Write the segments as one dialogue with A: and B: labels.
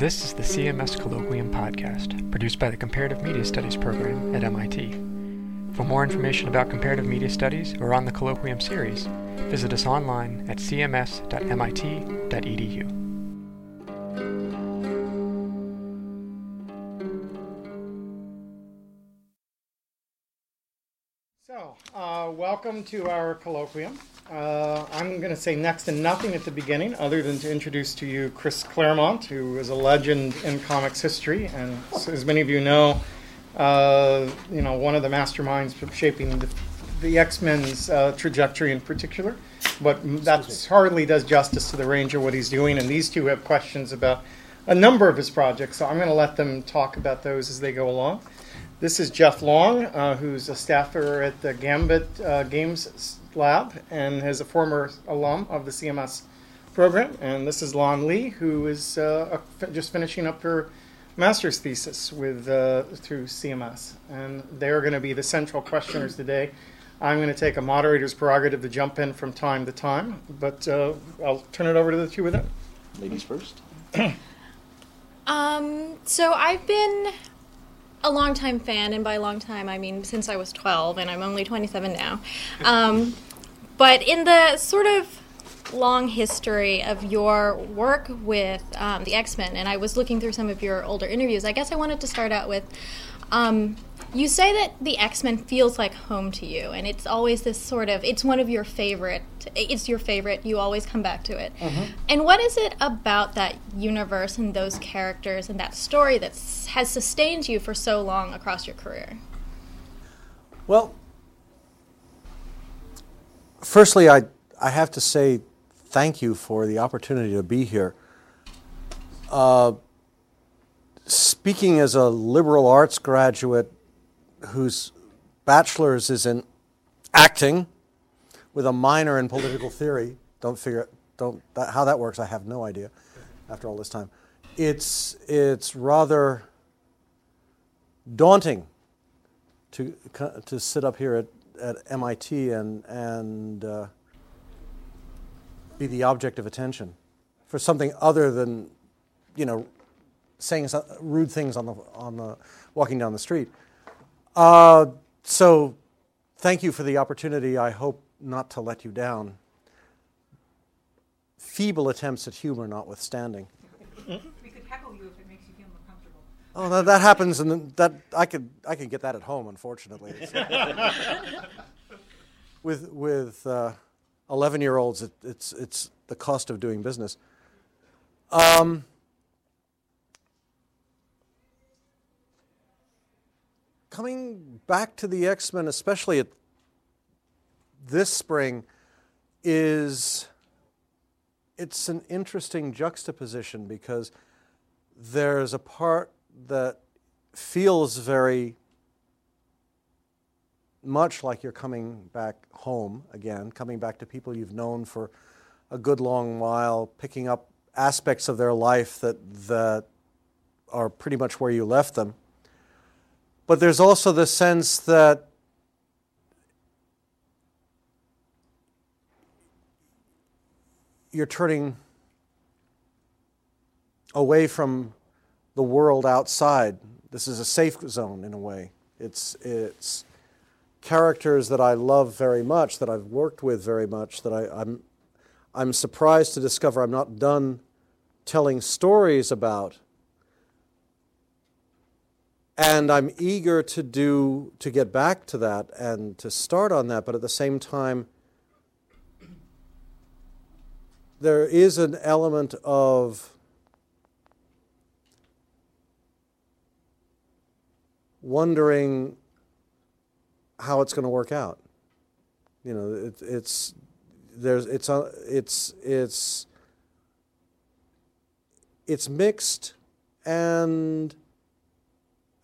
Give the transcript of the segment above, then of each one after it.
A: This is the CMS Colloquium podcast, produced by the Comparative Media Studies program at MIT. For more information about comparative media studies or on the Colloquium series, visit us online at cms.mit.edu.
B: welcome to our colloquium. Uh, I'm going to say next to nothing at the beginning, other than to introduce to you Chris Claremont, who is a legend in comics history, and as many of you know, uh, you know one of the masterminds shaping the, the X-Men's uh, trajectory in particular. But that hardly does justice to the range of what he's doing, and these two have questions about a number of his projects, so I'm going to let them talk about those as they go along. This is Jeff Long, uh, who's a staffer at the Gambit uh, Games Lab and is a former alum of the CMS program. And this is Lon Lee, who is uh, just finishing up her master's thesis with uh, through CMS. And they're going to be the central questioners today. I'm going to take a moderator's prerogative to jump in from time to time, but uh, I'll turn it over to the two of them.
C: Ladies first.
D: um, so I've been a longtime fan, and by long time I mean since I was 12, and I'm only 27 now. Um, but in the sort of long history of your work with um, the X Men, and I was looking through some of your older interviews, I guess I wanted to start out with. Um, you say that the X-Men feels like home to you and it's always this sort of it's one of your favorite it's your favorite you always come back to it. Mm-hmm. and what is it about that universe and those characters and that story that has sustained you for so long across your career?
E: Well firstly i i have to say thank you for the opportunity to be here. Uh, speaking as a liberal arts graduate whose bachelor's is in acting with a minor in political theory. Don't figure don't that, how that works. I have no idea. After all this time, it's it's rather daunting to to sit up here at, at MIT and and uh, be the object of attention for something other than you know saying rude things on the on the walking down the street. Uh, so, thank you for the opportunity. I hope not to let you down. Feeble attempts at humor notwithstanding.
F: We could heckle you if it makes you feel more comfortable.
E: Oh, that, that happens, and that I could I could get that at home. Unfortunately, with with eleven uh, year olds, it, it's it's the cost of doing business. Um, coming back to the X Men, especially at this spring, is it's an interesting juxtaposition because there's a part that feels very much like you're coming back home again, coming back to people you've known for a good long while, picking up aspects of their life that that are pretty much where you left them. But there's also the sense that you're turning away from the world outside. This is a safe zone in a way. It's, it's characters that I love very much, that I've worked with very much, that I, I'm, I'm surprised to discover I'm not done telling stories about and I'm eager to do to get back to that and to start on that, but at the same time, there is an element of wondering how it's going to work out. You know, it, it's there's it's a, it's it's it's mixed and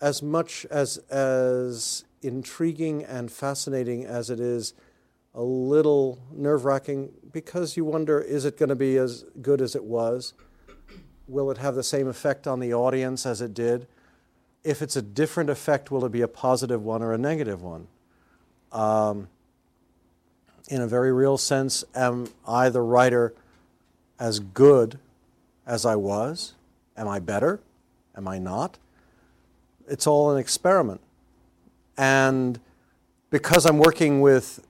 E: as much as as intriguing and fascinating as it is a little nerve-wracking because you wonder is it going to be as good as it was will it have the same effect on the audience as it did if it's a different effect will it be a positive one or a negative one um, in a very real sense am i the writer as good as i was Am I better? Am I not? It's all an experiment. And because I'm working with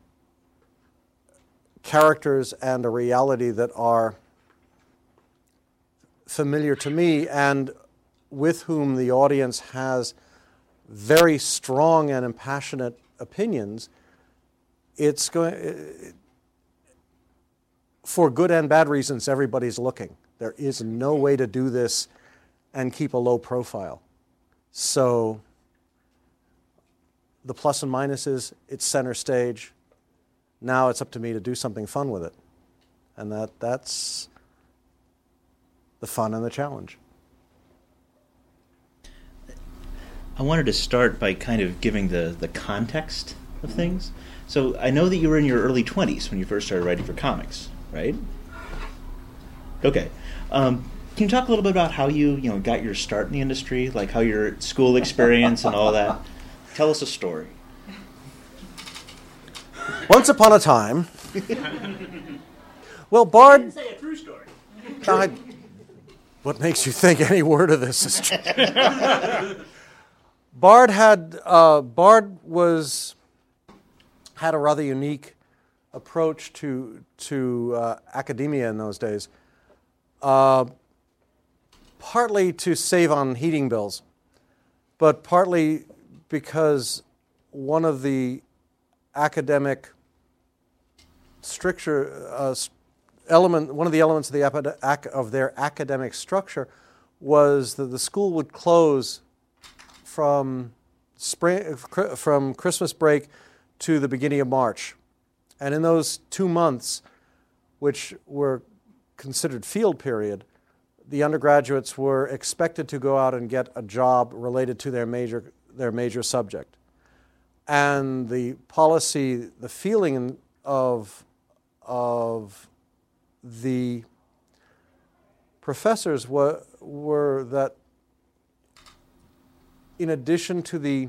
E: characters and a reality that are familiar to me and with whom the audience has very strong and impassionate opinions, it's going for good and bad reasons everybody's looking. There is no way to do this and keep a low profile. So the plus and minuses, it's center stage. Now it's up to me to do something fun with it. And that, that's the fun and the challenge.
C: I wanted to start by kind of giving the, the context of things. So I know that you were in your early 20s when you first started writing for comics, right? Okay. Um, can you talk a little bit about how you, you know, got your start in the industry, like how your school experience and all that? Tell us a story.
E: Once upon a time. well, Bard.
C: Say a true story.
E: I, what makes you think any word of this is true? Bard had uh, Bard was had a rather unique approach to to uh, academia in those days. Uh, partly to save on heating bills, but partly because one of the academic stricture uh, element, one of the elements of, the, of their academic structure was that the school would close from spring, from Christmas break to the beginning of March. And in those two months, which were considered field period, the undergraduates were expected to go out and get a job related to their major, their major subject. And the policy, the feeling of, of the professors were, were that in addition to the,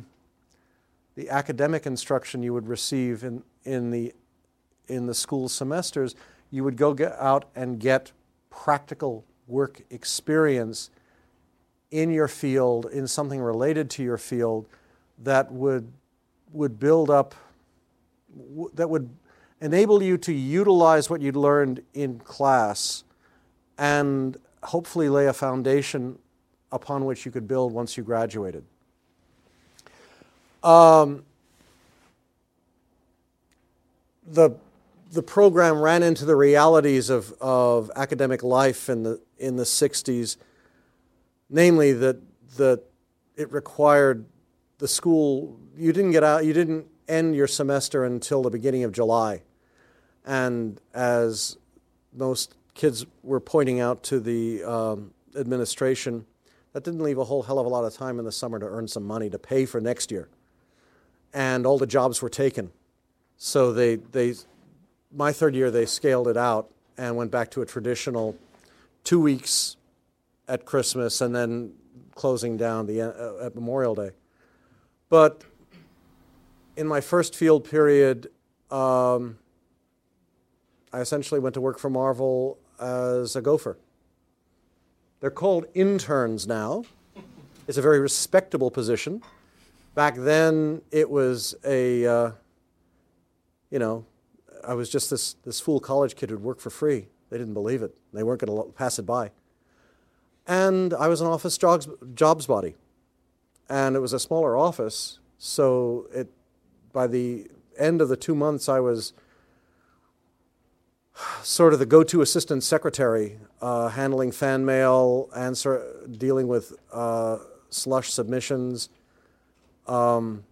E: the academic instruction you would receive in, in, the, in the school semesters, you would go get out and get practical work experience in your field, in something related to your field, that would, would build up, that would enable you to utilize what you'd learned in class and hopefully lay a foundation upon which you could build once you graduated. Um, the, the program ran into the realities of, of academic life in the, in the 60s, namely that, that it required the school, you didn't get out, you didn't end your semester until the beginning of July. And as most kids were pointing out to the um, administration, that didn't leave a whole hell of a lot of time in the summer to earn some money to pay for next year. And all the jobs were taken. So they, they, my third year, they scaled it out and went back to a traditional two weeks at Christmas and then closing down the, uh, at Memorial Day. But in my first field period, um, I essentially went to work for Marvel as a gopher. They're called interns now. It's a very respectable position. Back then, it was a, uh, you know, I was just this, this fool college kid who'd work for free. They didn't believe it. They weren't going to pass it by. And I was an office jobs, jobs body. And it was a smaller office, so it, by the end of the two months, I was sort of the go-to assistant secretary, uh, handling fan mail, answer, dealing with uh, slush submissions, um,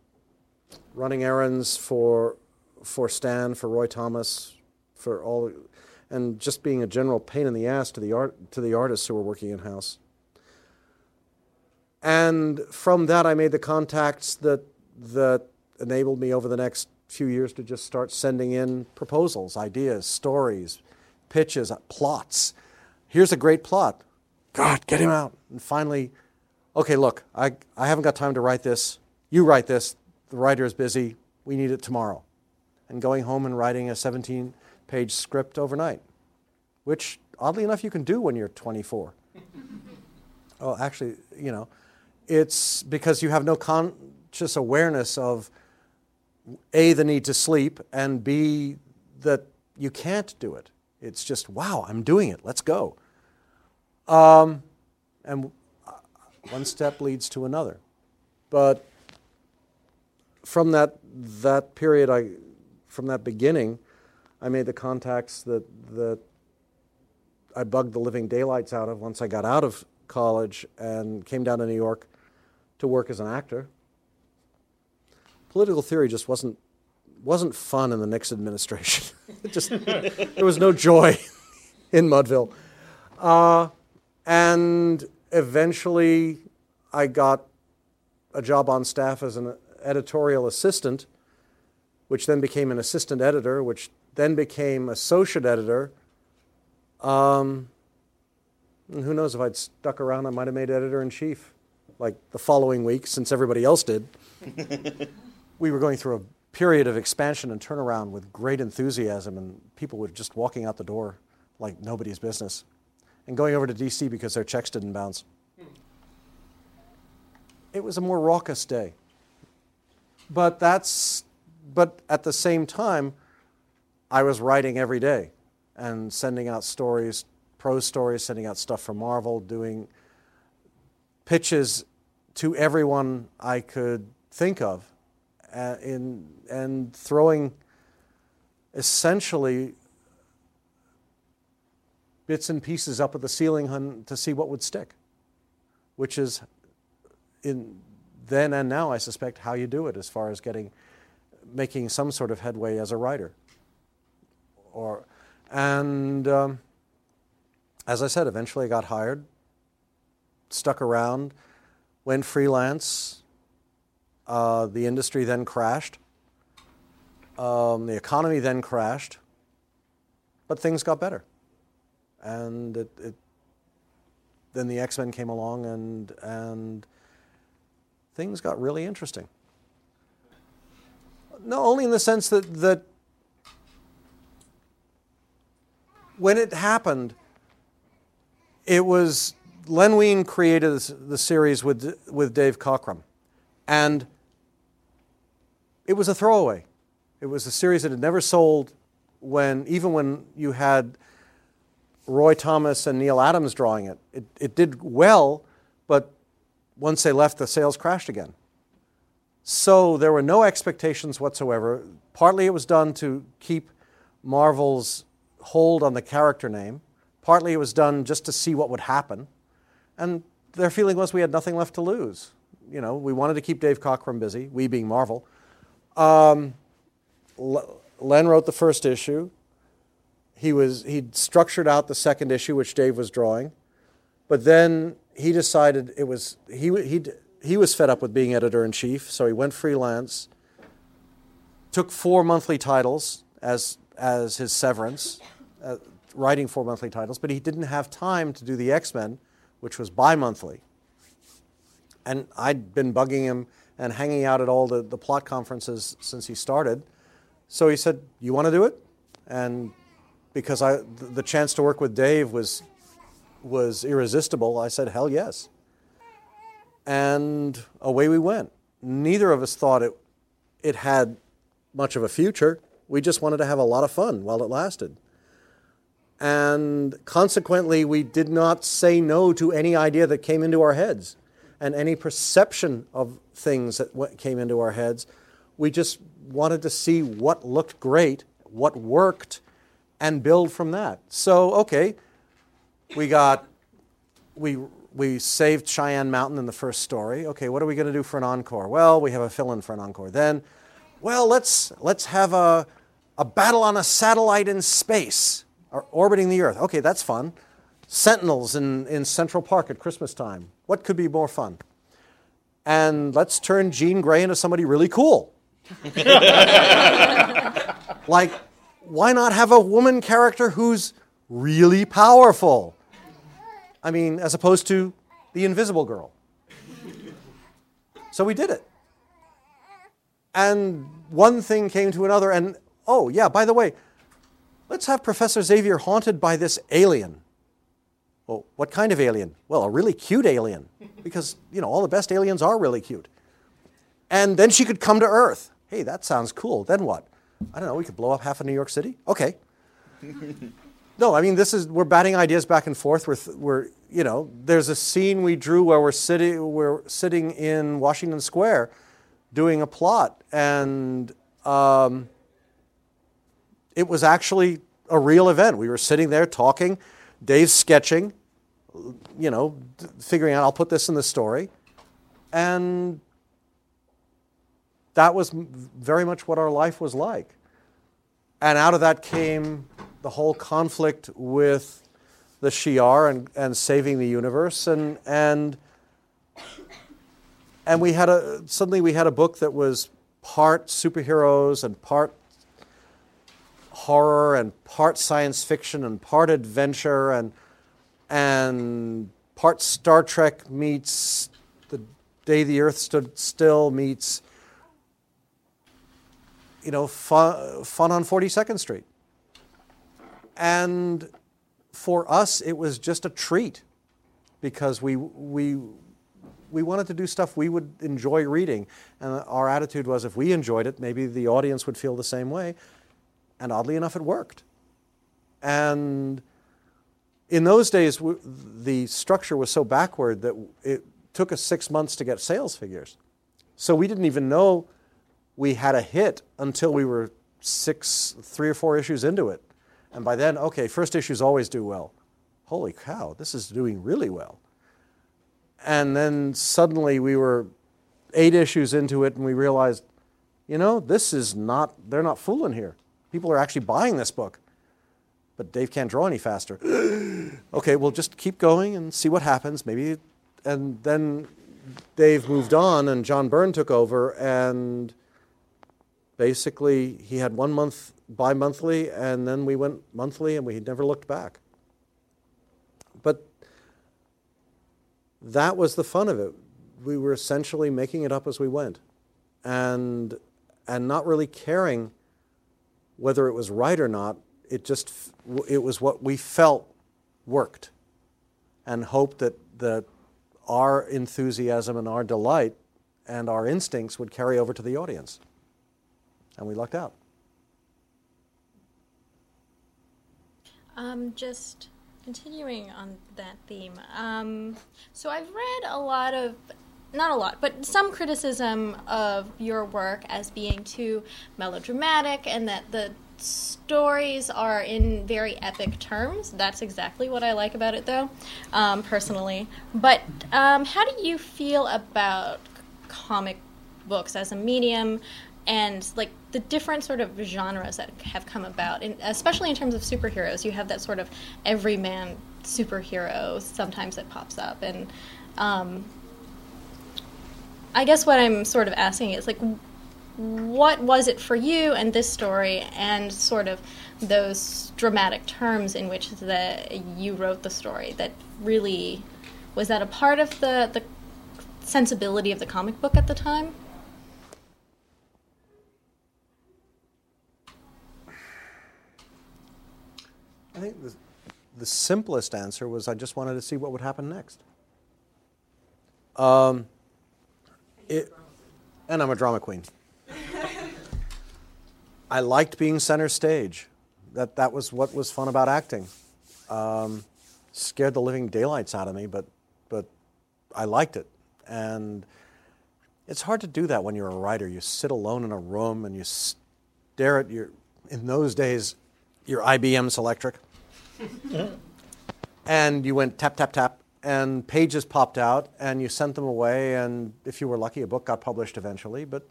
E: running errands for for Stan, for Roy Thomas, for all, and just being a general pain in the ass to the art to the artists who were working in house. And from that, I made the contacts that that enabled me over the next few years to just start sending in proposals, ideas, stories, pitches, uh, plots. Here's a great plot. God, get him out. And finally, okay, look, I, I haven't got time to write this. You write this. The writer is busy. We need it tomorrow. And going home and writing a 17 page script overnight, which oddly enough you can do when you're 24. Oh, actually, you know, it's because you have no conscious awareness of A, the need to sleep, and B, that you can't do it. It's just, wow, I'm doing it, let's go. Um, and one step leads to another. But from that, that period, I, from that beginning, I made the contacts that, that I bugged the living daylights out of once I got out of college and came down to New York to work as an actor. Political theory just wasn't wasn't fun in the Nixon administration. just there was no joy in Mudville, uh, and eventually I got a job on staff as an editorial assistant, which then became an assistant editor, which then became associate editor. Um, who knows if I'd stuck around, I might have made editor in chief like the following week, since everybody else did. we were going through a period of expansion and turnaround with great enthusiasm, and people were just walking out the door like nobody's business and going over to DC because their checks didn't bounce. It was a more raucous day. But that's but at the same time I was writing every day and sending out stories, prose stories, sending out stuff for Marvel, doing pitches to everyone I could think of uh, and throwing essentially bits and pieces up at the ceiling to see what would stick, which is in then and now, I suspect, how you do it as far as getting making some sort of headway as a writer. Or, and um, as I said, eventually I got hired, stuck around, went freelance. Uh, the industry then crashed. Um, the economy then crashed, but things got better. And it, it, then the X Men came along, and, and things got really interesting. No, only in the sense that, that when it happened, it was Len Wein created the series with, with Dave Cockrum. And it was a throwaway. It was a series that had never sold when, even when you had Roy Thomas and Neal Adams drawing it. It, it did well, but once they left, the sales crashed again. So there were no expectations whatsoever. Partly it was done to keep Marvel's hold on the character name, partly it was done just to see what would happen. And their feeling was we had nothing left to lose. You know, we wanted to keep Dave Cockrum busy, we being Marvel. Um, Len wrote the first issue. He was he'd structured out the second issue, which Dave was drawing, but then he decided it was he he he was fed up with being editor in chief, so he went freelance. Took four monthly titles as as his severance, uh, writing four monthly titles, but he didn't have time to do the X Men, which was bi monthly. And I'd been bugging him and hanging out at all the, the plot conferences since he started. So he said, You want to do it? And because I, the chance to work with Dave was was irresistible, I said, hell yes. And away we went. Neither of us thought it, it had much of a future. We just wanted to have a lot of fun while it lasted. And consequently, we did not say no to any idea that came into our heads and any perception of things that came into our heads. We just wanted to see what looked great, what worked, and build from that. So, okay, we got, we, we saved Cheyenne Mountain in the first story. Okay, what are we going to do for an encore? Well, we have a fill in for an encore. Then, well, let's, let's have a, a battle on a satellite in space or orbiting the Earth. Okay, that's fun. Sentinels in, in Central Park at Christmas time. What could be more fun? And let's turn Jean Grey into somebody really cool. like, why not have a woman character who's really powerful. I mean, as opposed to the invisible girl. So we did it. And one thing came to another, and oh, yeah, by the way, let's have Professor Xavier haunted by this alien. Well, what kind of alien? Well, a really cute alien, because you know all the best aliens are really cute. And then she could come to Earth. Hey, that sounds cool. Then what? I don't know. We could blow up half of New York City. Okay. No, I mean this is we're batting ideas back and forth. We're, we're you know there's a scene we drew where we're sitting we're sitting in Washington Square, doing a plot, and um, it was actually a real event. We were sitting there talking, Dave's sketching, you know, figuring out I'll put this in the story, and that was very much what our life was like. And out of that came the whole conflict with the Shi'ar and, and saving the universe, and and and we had a suddenly we had a book that was part superheroes and part horror and part science fiction and part adventure and and part Star Trek meets the day the Earth stood still meets you know fun, fun on 42nd Street. And for us, it was just a treat because we we we wanted to do stuff we would enjoy reading, and our attitude was if we enjoyed it, maybe the audience would feel the same way. And oddly enough, it worked. And in those days, the structure was so backward that it took us six months to get sales figures. So we didn't even know we had a hit until we were six, three or four issues into it. And by then, okay, first issues always do well. Holy cow, this is doing really well. And then suddenly we were eight issues into it and we realized, you know, this is not, they're not fooling here. People are actually buying this book. But Dave can't draw any faster. okay, we'll just keep going and see what happens. Maybe, and then Dave moved on and John Byrne took over and basically he had one month bi-monthly and then we went monthly and we never looked back. But that was the fun of it. We were essentially making it up as we went and, and not really caring whether it was right or not. It just, it was what we felt worked and hoped that, that our enthusiasm and our delight and our instincts would carry over to the audience. And we lucked out.
D: Um, just continuing on that theme. Um, so I've read a lot of, not a lot, but some criticism of your work as being too melodramatic and that the stories are in very epic terms. That's exactly what I like about it, though, um, personally. But um, how do you feel about comic books as a medium? And like the different sort of genres that have come about, and especially in terms of superheroes, you have that sort of everyman superhero sometimes that pops up, and um, I guess what I'm sort of asking is like, what was it for you and this story, and sort of those dramatic terms in which the you wrote the story that really was that a part of the the sensibility of the comic book at the time?
E: I think the, the simplest answer was I just wanted to see what would happen next. Um, it, and I'm a drama queen. I liked being center stage. That, that was what was fun about acting. Um, scared the living daylights out of me, but, but I liked it. And it's hard to do that when you're a writer. You sit alone in a room and you stare at your, in those days, your IBM's Selectric. And you went tap, tap, tap, and pages popped out, and you sent them away, and if you were lucky, a book got published eventually. But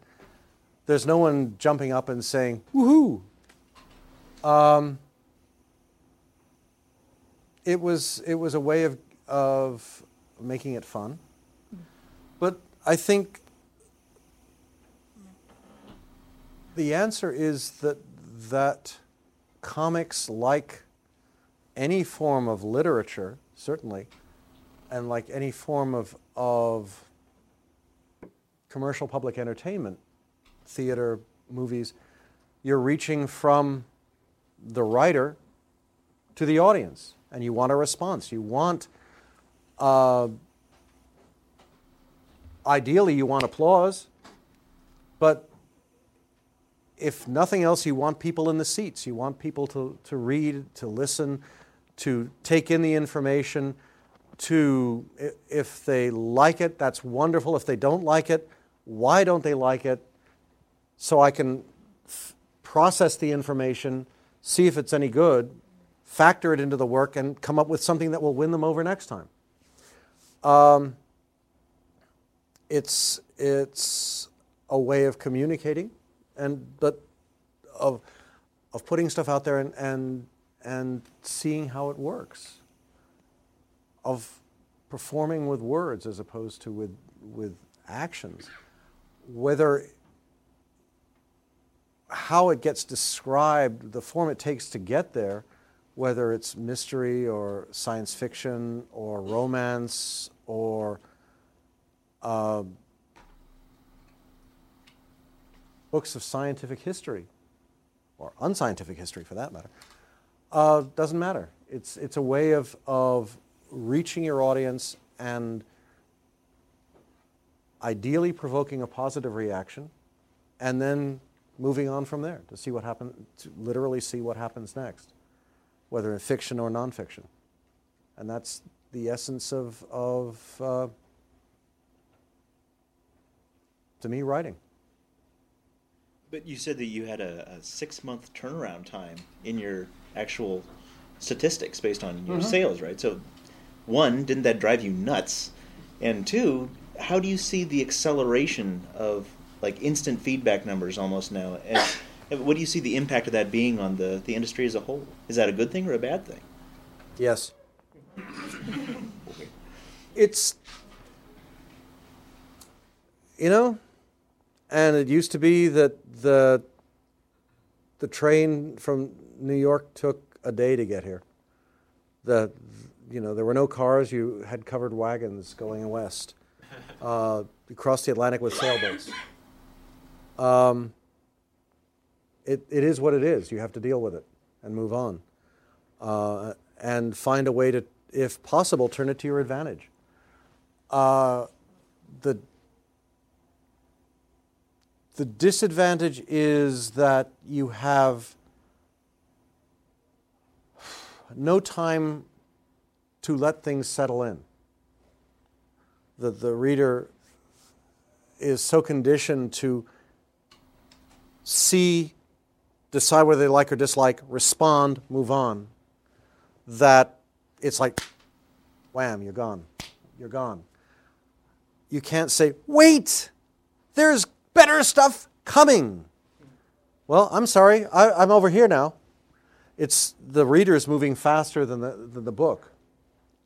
E: there's no one jumping up and saying, woohoo. Um, it, was, it was a way of, of making it fun. But I think the answer is that, that comics, like any form of literature, certainly, and like any form of, of commercial public entertainment, theater, movies, you're reaching from the writer to the audience. and you want a response. You want, uh, ideally, you want applause, but if nothing else, you want people in the seats. You want people to, to read, to listen, to take in the information, to, if they like it, that's wonderful. If they don't like it, why don't they like it? So I can f- process the information, see if it's any good, factor it into the work, and come up with something that will win them over next time. Um, it's, it's a way of communicating, and, but of, of putting stuff out there and, and, and seeing how it works, of performing with words as opposed to with, with actions. Whether how it gets described, the form it takes to get there, whether it's mystery or science fiction or romance or uh, books of scientific history or unscientific history for that matter, uh, doesn't matter. It's, it's a way of, of reaching your audience and ideally provoking a positive reaction and then moving on from there to see what happens, to literally see what happens next, whether in fiction or nonfiction. And that's the essence of, of uh, to me, writing.
C: But you said that you had a, a six month turnaround time in your actual statistics based on your mm-hmm. sales, right? So, one, didn't that drive you nuts? And two, how do you see the acceleration of like instant feedback numbers almost now? And what do you see the impact of that being on the, the industry as a whole? Is that a good thing or a bad thing?
E: Yes. it's, you know, and it used to be that the, the train from New York took a day to get here. The, you know, there were no cars, you had covered wagons going west. Uh, you crossed the Atlantic with sailboats. Um, it, it is what it is. You have to deal with it and move on uh, and find a way to, if possible, turn it to your advantage. Uh, the, the disadvantage is that you have no time to let things settle in. The, the reader is so conditioned to see, decide whether they like or dislike, respond, move on, that it's like, wham, you're gone. You're gone. You can't say, wait, there's better stuff coming. Well, I'm sorry, I, I'm over here now. It's the reader is moving faster than the, than the book,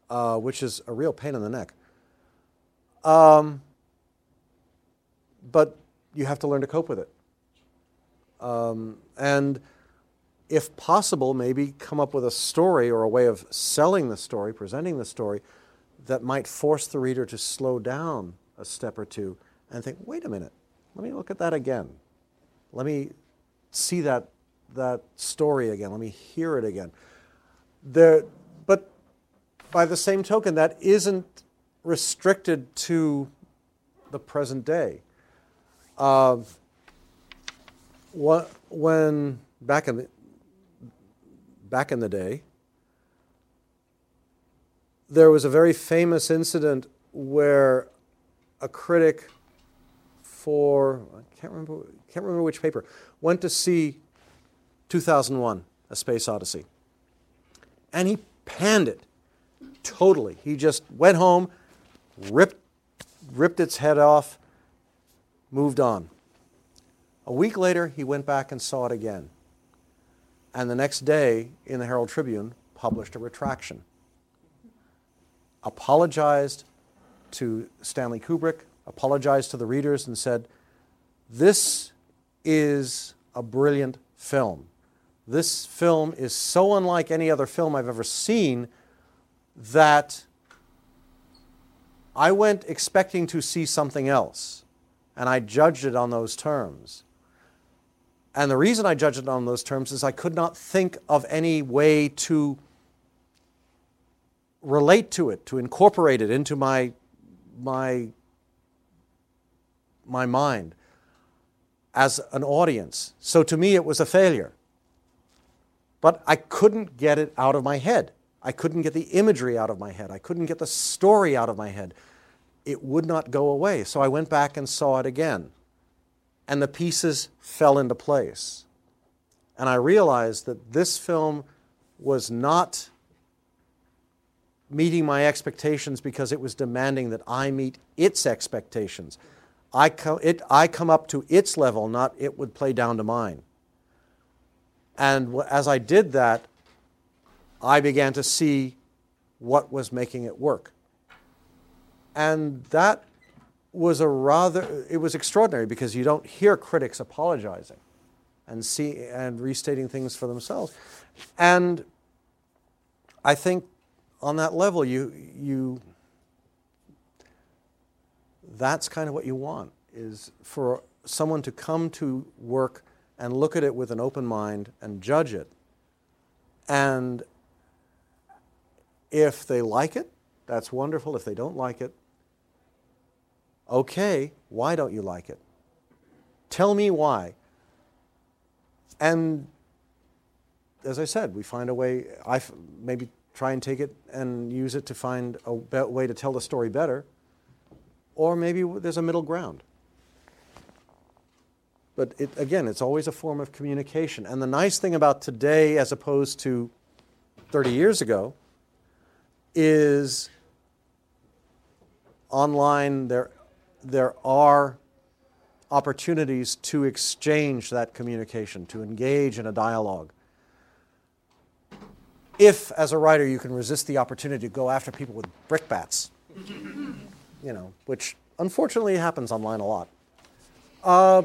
E: uh, which is a real pain in the neck. Um, but you have to learn to cope with it. Um, and if possible, maybe come up with a story or a way of selling the story, presenting the story, that might force the reader to slow down a step or two and think, wait a minute, let me look at that again. Let me see that, that story again. Let me hear it again. There, but by the same token, that isn't restricted to the present day. Uh, when back in the back in the day, there was a very famous incident where a critic for I can't remember can't remember which paper went to see 2001: A Space Odyssey, and he panned it totally. He just went home, ripped ripped its head off, moved on. A week later, he went back and saw it again. And the next day, in the Herald Tribune, published a retraction. Apologized to Stanley Kubrick, apologized to the readers, and said, This is a brilliant film. This film is so unlike any other film I've ever seen that I went expecting to see something else, and I judged it on those terms. And the reason I judged it on those terms is I could not think of any way to relate to it, to incorporate it into my my my mind as an audience. So to me, it was a failure. But I couldn't get it out of my head. I couldn't get the imagery out of my head. I couldn't get the story out of my head. It would not go away. So I went back and saw it again. And the pieces fell into place. And I realized that this film was not meeting my expectations because it was demanding that I meet its expectations. I, co- it, I come up to its level, not it would play down to mine. And as I did that, I began to see what was making it work. And that was a rather, it was extraordinary because you don't hear critics apologizing and see and restating things for themselves. And I think on that level, you, you, that's kind of what you want is for someone to come to work and look at it with an open mind and judge it. And if they like it, that's wonderful. If they don't like it, okay, why don't you like it? Tell me why. And as I said, we find a way, I maybe try and take it and use it to find a way to tell the story better, or maybe there's a middle ground. But it, again, it's always a form of communication. And the nice thing about today, as opposed to 30 years ago, is online there, there are opportunities to exchange that communication, to engage in a dialogue. If, as a writer, you can resist the opportunity to go after people with brickbats, you know, which unfortunately happens online a lot. Uh,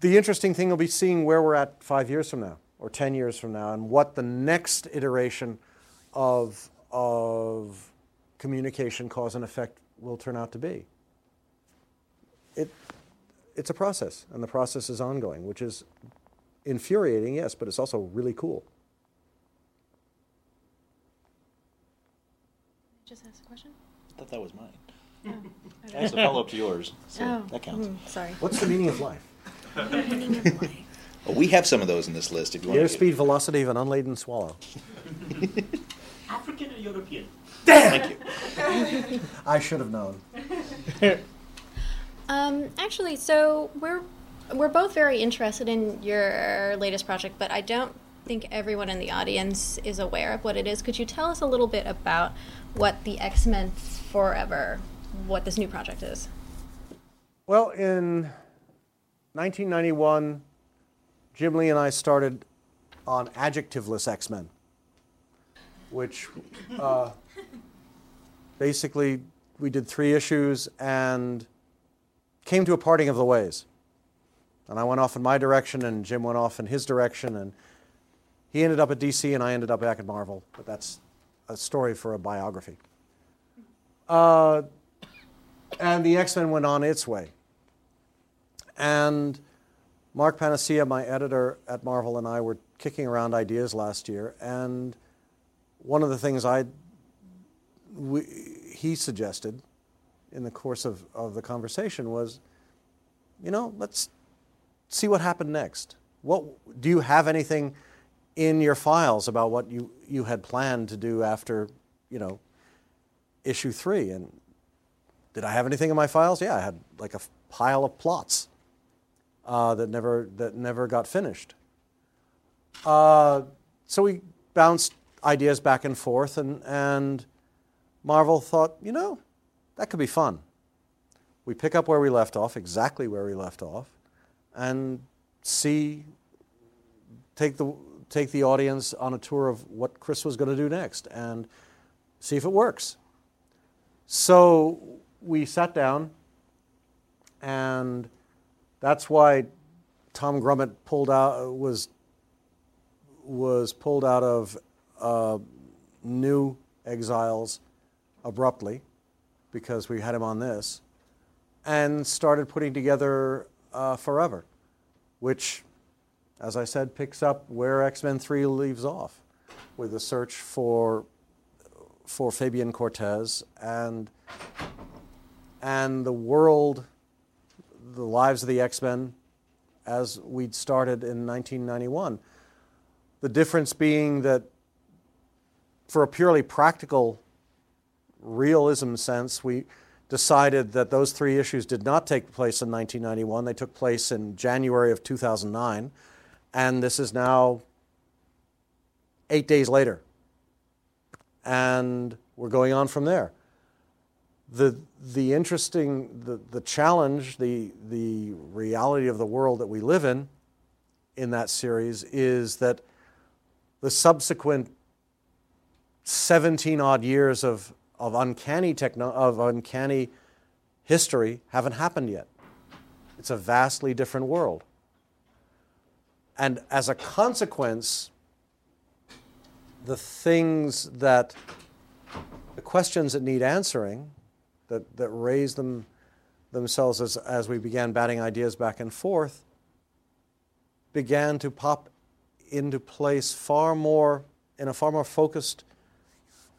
E: the interesting thing will be seeing where we're at five years from now or 10 years from now and what the next iteration of, of communication, cause and effect will turn out to be. It, it's a process, and the process is ongoing, which is infuriating, yes, but it's also really cool.
D: Just ask a question.
C: I thought that was mine.
D: Oh,
C: I asked a follow up to yours, so
D: oh,
C: that counts.
D: mm, sorry.
E: What's the meaning of life?
D: Meaning of life.
C: Oh, we have some of those in this list if you want
E: The airspeed velocity of an unladen swallow.
G: African or European?
C: Thank you.
E: I should have known.
D: Um, actually, so we're we're both very interested in your latest project, but I don't think everyone in the audience is aware of what it is. Could you tell us a little bit about what the X Men Forever, what this new project is?
E: Well, in 1991, Jim Lee and I started on adjectiveless X Men, which uh, basically we did three issues and came to a parting of the ways. And I went off in my direction, and Jim went off in his direction, and he ended up at DC, and I ended up back at Marvel. But that's a story for a biography. Uh, and the X Men went on its way. And Mark Paniccia, my editor at Marvel, and I were kicking around ideas last year. And one of the things I we, he suggested in the course of, of the conversation was, you know, let's see what happened next. What do you have anything in your files about what you, you had planned to do after, you know, issue three? And did I have anything in my files? Yeah, I had like a pile of plots uh, that never that never got finished. Uh, so we bounced ideas back and forth, and and Marvel thought, you know, that could be fun. We pick up where we left off, exactly where we left off, and see, take the take the audience on a tour of what Chris was going to do next, and see if it works. So we sat down, and that's why Tom Grummett pulled out was was pulled out of uh, New Exiles abruptly because we had him on this, and started putting together uh, Forever, which, as I said, picks up where X Men Three leaves off. with the search for for Fabian Cortez and and the world, the lives of the X Men, as we'd started in 1991. The difference being that, for a purely practical realism sense, we decided that those three issues did not take place in 1991. They took place in January of 2009. And this is now eight days later. And we're going on from there. The, the interesting, the, the challenge, the, the reality of the world that we live in in that series is that the subsequent 17 odd years of, of, uncanny techno- of uncanny history haven't happened yet. It's a vastly different world. And as a consequence, the things that, the questions that need answering, that, that raise them themselves as, as we began batting ideas back and forth, began to pop into place far more, in a far more focused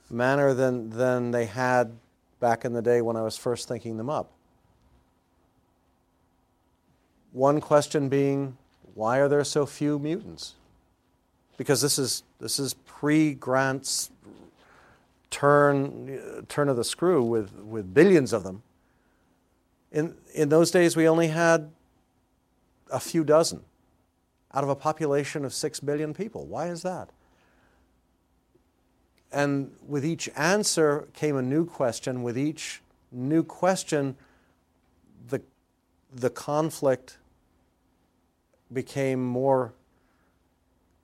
E: manner than, than they had back in the day when I was first thinking them up. One question being, why are there so few mutants? Because this is, this is pre Grant's turn, turn of the screw with, with billions of them. In, in those days, we only had a few dozen out of a population of six billion people. Why is that? And with each answer came a new question. With each new question, the, the conflict became more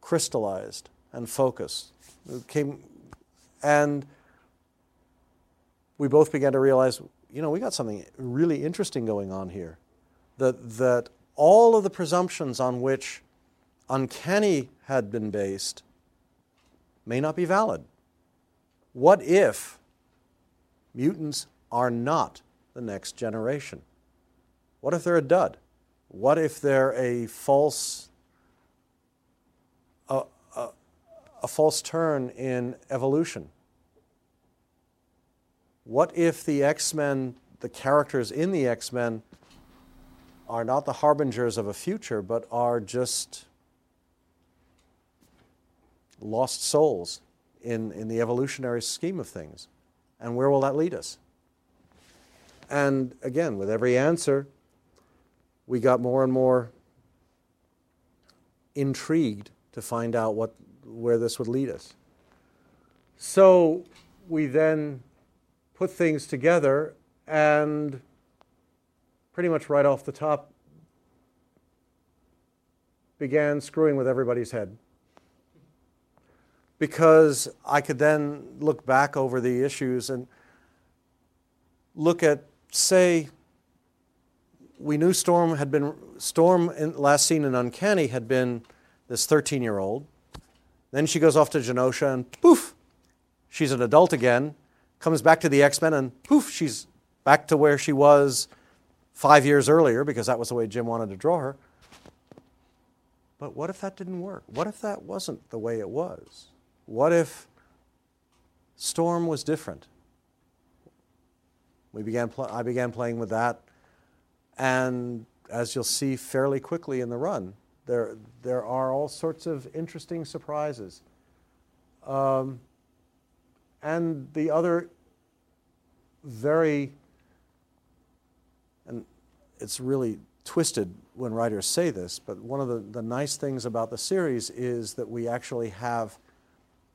E: crystallized and focused. It and we both began to realize, you know, we got something really interesting going on here. That, that all of the presumptions on which uncanny had been based may not be valid. What if mutants are not the next generation? What if they're a dud? What if they're a false, a, a, false turn in evolution? What if the X Men, the characters in the X Men, are not the harbingers of a future, but are just lost souls in, in the evolutionary scheme of things? And where will that lead us? And again, with every answer, we got more and more intrigued to find out what, where this would lead us. So we then put things together and pretty much right off the top began screwing with everybody's head because I could then look back over the issues and look at, say, we knew Storm had been, Storm last seen in Uncanny had been this 13 year old. Then she goes off to Genosha and poof, she's an adult again, comes back to the X Men and poof, she's back to where she was five years earlier because that was the way Jim wanted to draw her. But what if that didn't work? What if that wasn't the way it was? What if Storm was different? We began pl- I began playing with that, and as you'll see fairly quickly in the run, there, there are all sorts of interesting surprises. Um, and the other very, and it's really twisted when writers say this, but one of the, the nice things about the series is that we actually have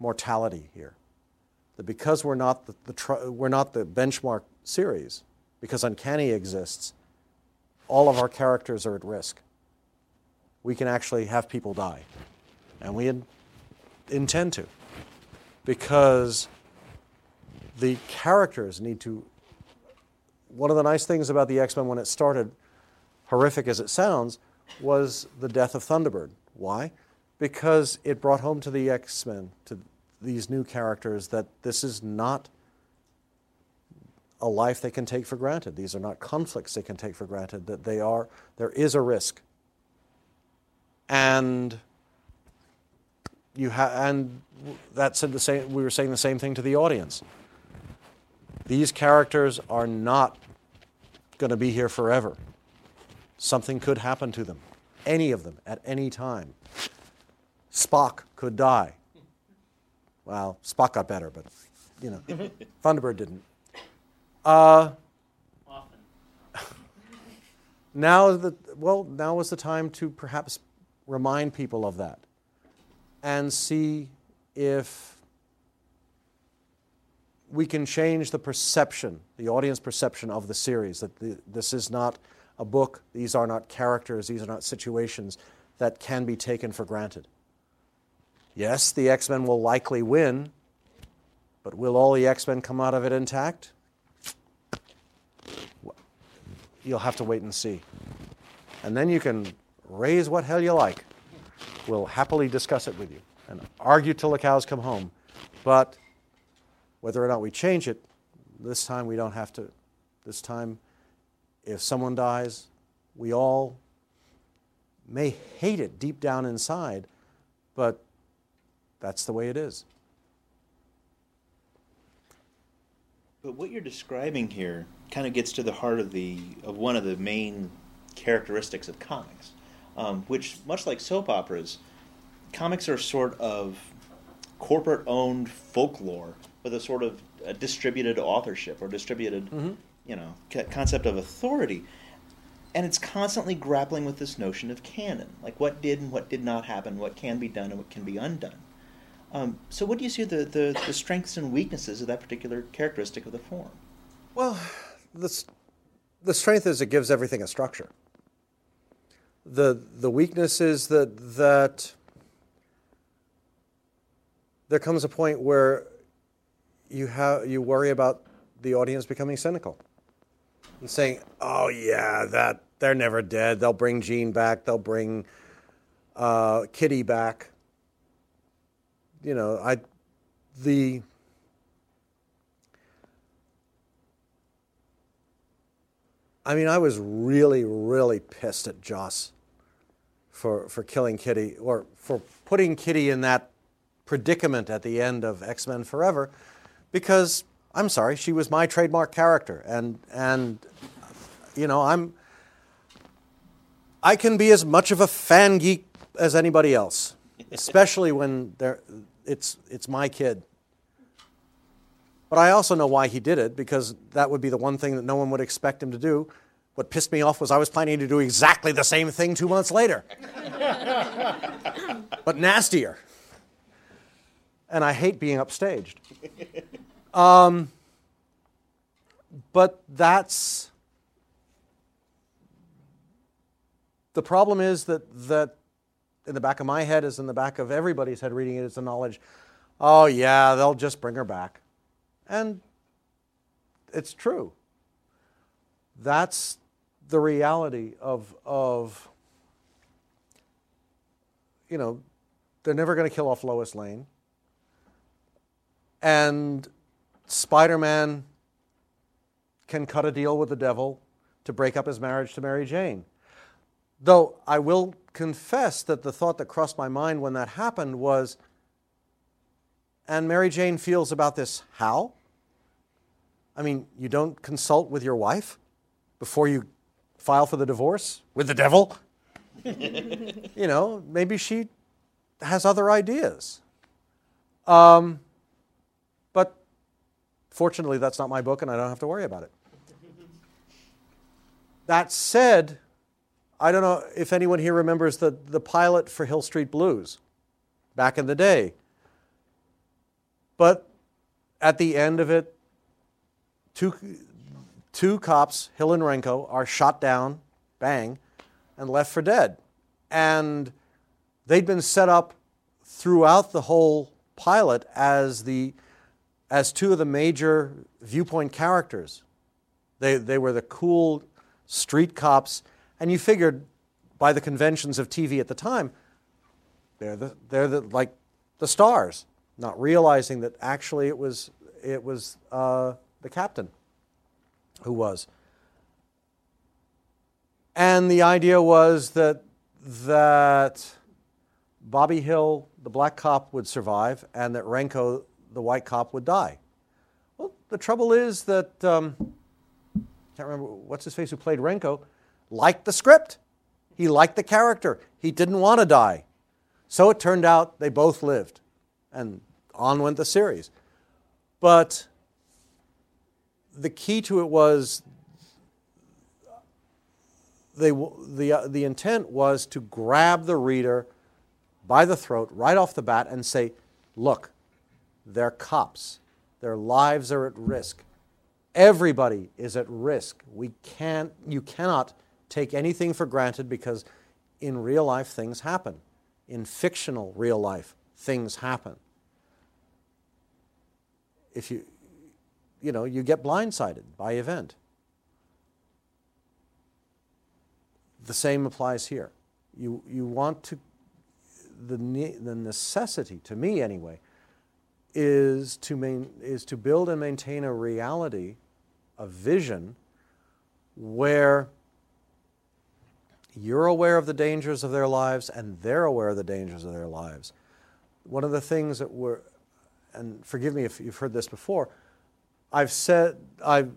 E: mortality here. That because we're not the, the we're not the benchmark series, because Uncanny exists, all of our characters are at risk. We can actually have people die. And we in- intend to. Because the characters need to. One of the nice things about the X Men when it started, horrific as it sounds, was the death of Thunderbird. Why? because it brought home to the X Men, to these new characters, that this is not a life they can take for granted. These are not conflicts they can take for granted, that they are, there is a risk. And you ha- and that said the same. We were saying the same thing to the audience. These characters are not going to be here forever. Something could happen to them, any of them, at any time. Spock could die. Well, Spock got better, but you know, Thunderbird didn't. Uh, now the well, now was the time to perhaps remind people of that and see if we can change the perception, the audience perception of the series, that the, this is not a book, these are not characters, these are not situations that can be taken for granted. Yes, the X Men will likely win, but will all the X Men come out of it intact? You'll have to wait and see. And then you can raise what hell you like. We'll happily discuss it with you and argue till the cows come home. But whether or not we change it, this time we don't have to. This time, if someone dies, we all may hate it deep down inside, but that's the way it is.
C: But what you're describing here kind of gets to the heart of the of one of the main characteristics of comics, um, which, much like soap operas, comics are sort of corporate-owned folklore with a sort of a distributed authorship or distributed,
E: Mm-hmm.
C: you know, c- concept of authority, and it's constantly grappling with this notion of canon, like what did and what did not happen, what can be done and what can be undone. Um, so, what do you see the, the, the strengths and weaknesses of that particular characteristic of the form?
E: Well, the, the strength is it gives everything a structure. The, the weakness is that, that there comes a point where you, have, you worry about the audience becoming cynical and saying, oh, yeah, that, they're never dead. They'll bring Jean back. They'll bring uh, Kitty back. You know, I, the, I mean, I was really, really pissed at Joss for, for killing Kitty or for putting Kitty in that predicament at the end of X Men Forever because I'm sorry, she was my trademark character. And, and you know, I'm, I can be as much of a fan geek as anybody else, especially when they're, it's, it's my kid. But I also know why he did it because that would be the one thing that no one would expect him to do. What pissed me off was I was planning to do exactly the same thing two months later, but nastier. And I hate being upstaged. Um, but that's the problem is that that in the back of my head is in the back of everybody's head reading it is the knowledge oh yeah they'll just bring her back and it's true. That's the reality of, of you know, they're never going to kill off Lois Lane. And Spider Man can cut a deal with the devil to break up his marriage to Mary Jane. Though I will confess that the thought that crossed my mind when that happened was, and Mary Jane feels about this how? I mean, you don't consult with your wife before you file for the divorce with the devil? you know, maybe she has other ideas. Um, but fortunately, that's not my book, and I don't have to worry about it. That said, I don't know if anyone here remembers the, the pilot for Hill Street Blues back in the day. But at the end of it, two, two cops, Hill and Renko, are shot down, bang, and left for dead. And they'd been set up throughout the whole pilot as the as two of the major viewpoint characters. They, they were the cool street cops, and you figured by the conventions of TV at the time, they're the, they're the, like the stars, not realizing that actually it was, it was uh, the captain who was. And the idea was that, that Bobby Hill, the black cop, would survive and that Renko, the white cop, would die. Well, the trouble is that, um, can't remember what's his face who played Renko, liked the script. He liked the character. He didn't want to die. So it turned out they both lived. And on went the series. But the key to it was they, the, uh, the intent was to grab the reader by the throat right off the bat and say, look, they're cops. Their lives are at risk. Everybody is at risk. We can't, you cannot take anything for granted because in real life things happen. In fictional real life, things happen. If you, you know, you get blindsided by event. The same applies here. You, you want to, the, the necessity, to me anyway, is to, main, is to build and maintain a reality, a vision, where you're aware of the dangers of their lives and they're aware of the dangers of their lives. One of the things that we're, and forgive me if you've heard this before, I've said, I've,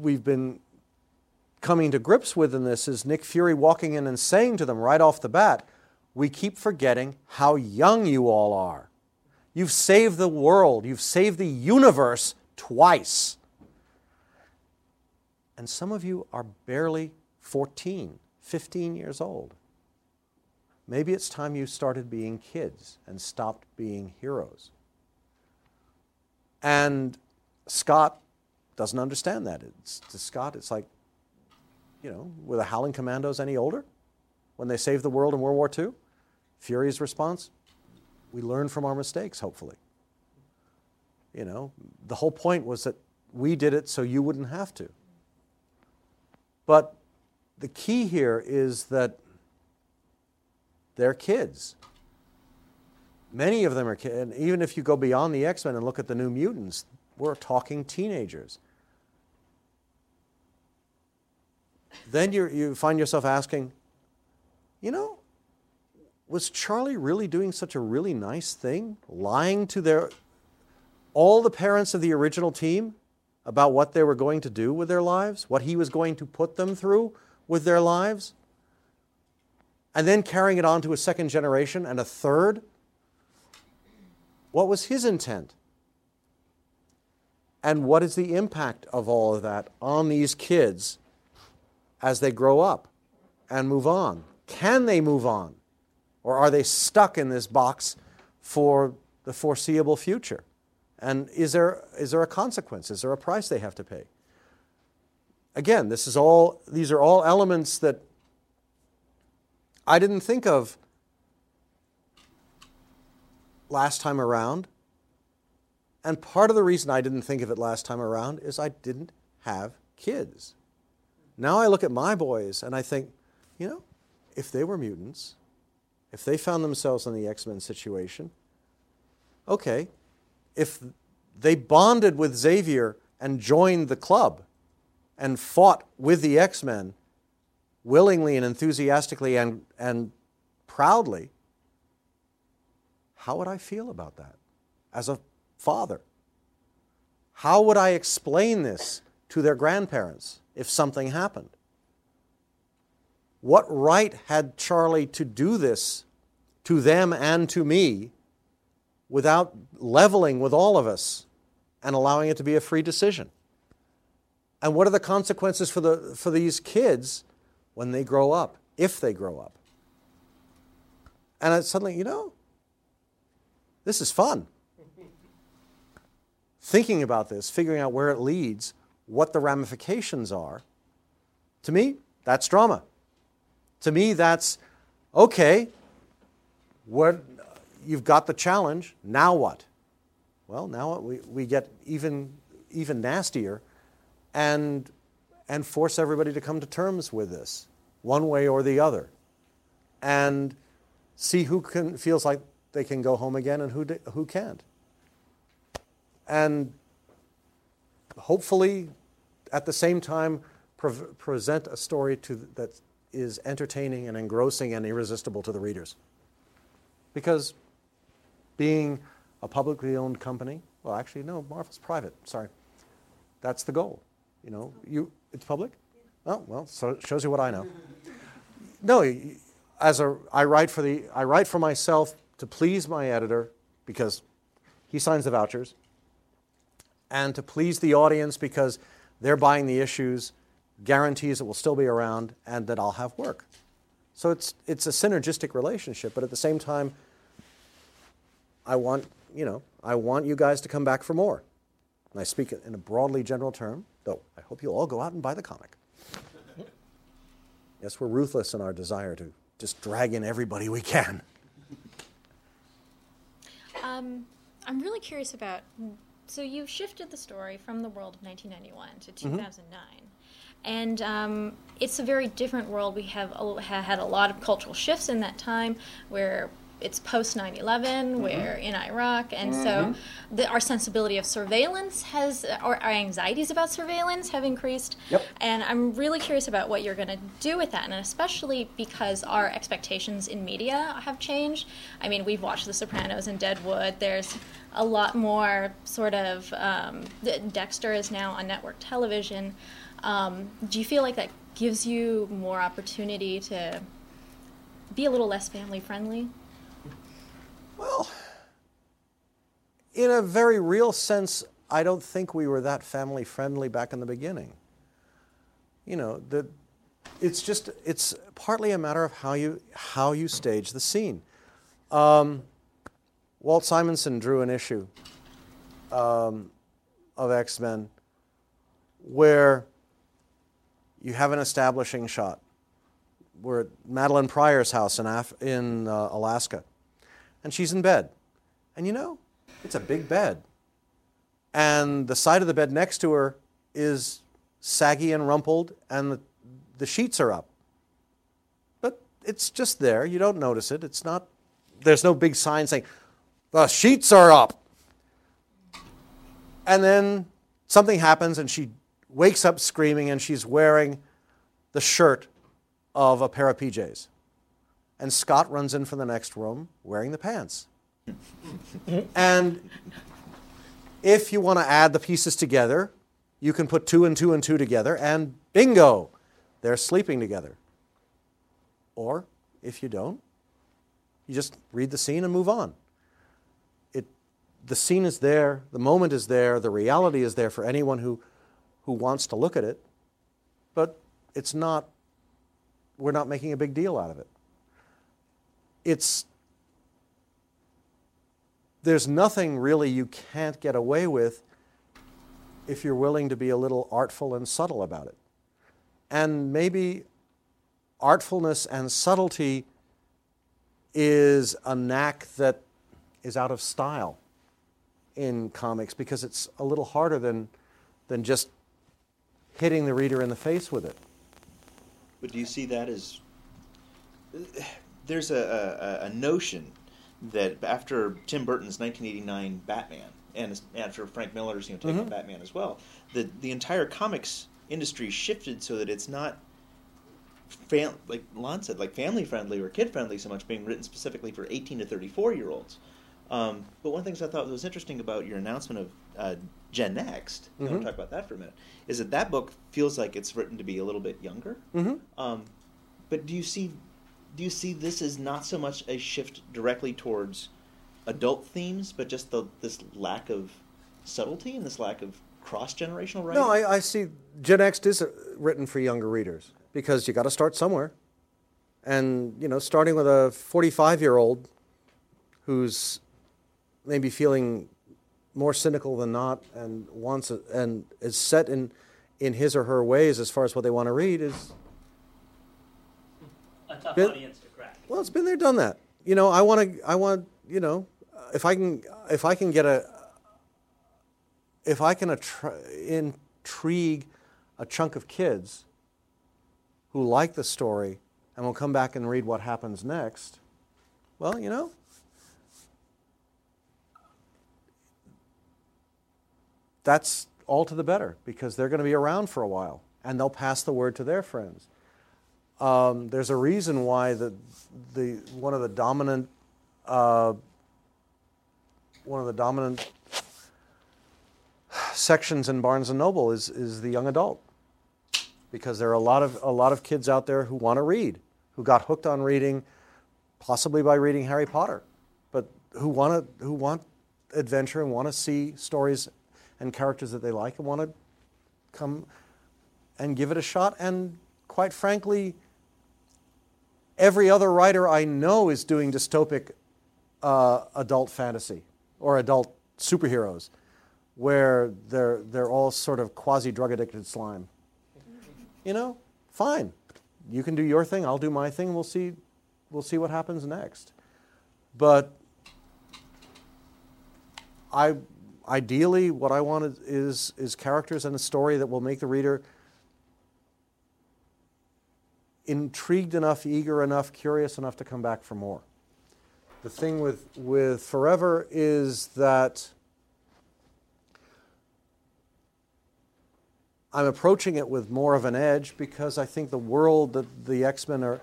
E: we've been coming to grips with in this is Nick Fury walking in and saying to them right off the bat, We keep forgetting how young you all are. You've saved the world, you've saved the universe twice. And some of you are barely 14, 15 years old. Maybe it's time you started being kids and stopped being heroes. And Scott doesn't understand that. It's, to Scott, it's like, you know, were the Howling Commandos any older when they saved the world in World War II? Fury's response? We learn from our mistakes, hopefully. You know, the whole point was that we did it so you wouldn't have to. But the key here is that they're kids. Many of them are kids. And even if you go beyond the X Men and look at the New Mutants, we're talking teenagers. Then you you find yourself asking, you know, was Charlie really doing such a really nice thing, lying to their all the parents of the original team about what they were going to do with their lives, what he was going to put them through with their lives, and then carrying it on to a second generation and a third? What was his intent? And what is the impact of all of that on these kids as they grow up and move on? Can they move on? Or are they stuck in this box for the foreseeable future? And is there, is there a consequence? Is there a price they have to pay? Again, this is all, these are all elements that I didn't think of last time around. And part of the reason I didn't think of it last time around is I didn't have kids. Now I look at my boys and I think, you know, if they were mutants, if they found themselves in the X Men situation, okay, if they bonded with Xavier and joined the club and fought with the X Men willingly and enthusiastically and, and proudly, how would I feel about that as a father? How would I explain this to their grandparents if something happened? What right had Charlie to do this to them and to me without leveling with all of us and allowing it to be a free decision? And what are the consequences for, the, for these kids when they grow up, if they grow up? And I suddenly, you know, this is fun. Thinking about this, figuring out where it leads, what the ramifications are, to me, that's drama. To me, that's okay, what, you've got the challenge, now what? Well, now we, we get even, even nastier and, and force everybody to come to terms with this, one way or the other. And see who can, feels like they can go home again and who, who can't. And hopefully, at the same time, pre- present a story to, that is entertaining and engrossing and irresistible to the readers. because being a publicly owned company, well, actually, no, Marvel's private. Sorry, that's the goal. You know, you it's public. Oh well, so it shows you what I know. No, as a I write for the I write for myself to please my editor because he signs the vouchers, and to please the audience because they're buying the issues, guarantees it will still be around, and that I'll have work. So it's it's a synergistic relationship, but at the same time, I want you know I want you guys to come back for more. And I speak in a broadly general term, though I hope you'll all go out and buy the comic. Yes, we're ruthless in our desire to just drag in everybody we can.
D: Um, I'm really curious about. So you've shifted the story from the world of 1991 to 2009, and um, it's a very different world. We have a, ha- had a lot of cultural shifts in that time, where it's post 9/11, we're in Iraq, and so the, our sensibility of surveillance has, or our anxieties about surveillance have increased.
E: Yep.
D: And I'm really curious about what you're going to do with that, and especially because our expectations in media have changed. I mean, we've watched The Sopranos and Deadwood. There's a lot more sort of. Um, Dexter is now on network television. Um, do you feel like that gives you more opportunity to be a little less family friendly?
E: Well, in a very real sense, I don't think we were that family friendly back in the beginning. You know, the, it's just it's partly a matter of how you how you stage the scene. Um, Walt Simonson drew an issue um, of X Men where you have an establishing shot. We're at Madelyne Pryor's house in, Af- in uh, Alaska and she's in bed. And you know, it's a big bed. And the side of the bed next to her is saggy and rumpled, and the, the sheets are up. But it's just there. You don't notice it. It's not, there's no big sign saying, the sheets are up. And then something happens, and she wakes up screaming, and she's wearing the shirt of a pair of PJs. And Scott runs in from the next room wearing the pants. and if you want to add the pieces together, you can put two and two and two together, and bingo, they're sleeping together. Or if you don't, you just read the scene and move on. It, the scene is there, the moment is there, the reality is there for anyone who, who wants to look at it, but it's not, we're not making a big deal out of it. It's, there's nothing really you can't get away with if you're willing to be a little artful and subtle about it. And maybe artfulness and subtlety is a knack that is out of style in comics because it's a little harder than, than just hitting the reader in the face with it.
C: But do you see that as there's a, a, a notion that after Tim Burton's 1989 Batman and after Frank Miller's you know taking
E: Mhm.
C: Batman as well, the the entire comics industry shifted so that it's not fam- like Lon said, like family friendly or kid friendly so much, being written specifically for 18 to 34 year olds. Um, but one of the things I thought was interesting about your announcement of uh, Gen Next, I want
E: Mhm.
C: to talk about that for a minute, is that that book feels like it's written to be a little bit younger.
E: Mm-hmm.
C: Um, but do you see do you see this as not so much a shift directly towards adult themes, but just the this lack of subtlety and this lack of cross generational writing?
E: No, I, I see Gen X is uh, written for younger readers because you got to start somewhere. And, you know, starting with a 45 year old who's maybe feeling more cynical than not and wants a, and is set in, in his or her ways as far as what they want to read is,
G: tough
E: Bit-
G: audience to crack.
E: well, it's been there, done that. You know, I want to, I want, you know, if I can, if I can get a, if I can intrigue a chunk of kids who like the story and will come back and read what happens next, well, you know, that's all to the better because they're going to be around for a while and they'll pass the word to their friends. Um, there's a reason why the, the, one of the dominant uh, one of the dominant sections in Barnes and Noble is, is the young adult, because there are a lot of a lot of kids out there who want to read, who got hooked on reading, possibly by reading Harry Potter, but who want to who want adventure and want to see stories and characters that they like and want to come and give it a shot. And quite frankly, every other writer I know is doing dystopic uh, adult fantasy or adult superheroes where they're, they're all sort of quasi drug addicted slime. You know, fine. You can do your thing, I'll do my thing, we'll see, we'll see what happens next. But I, ideally, what I want is, is characters and a story that will make the reader intrigued enough, eager enough, curious enough to come back for more. The thing with, with Forever is that I'm approaching it with more of an edge because I think the world that the X Men are,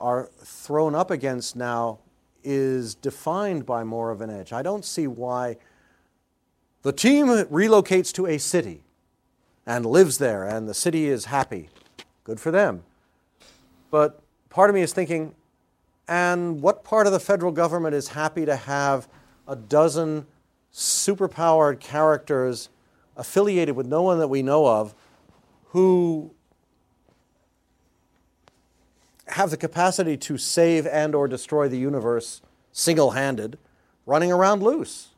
E: are thrown up against now is defined by more of an edge. I don't see why the team relocates to a city and lives there, and the city is happy. Good for them. But part of me is thinking, and what part of the federal government is happy to have a dozen superpowered characters affiliated with no one that we know of who have the capacity to save and or destroy the universe single-handed running around loose?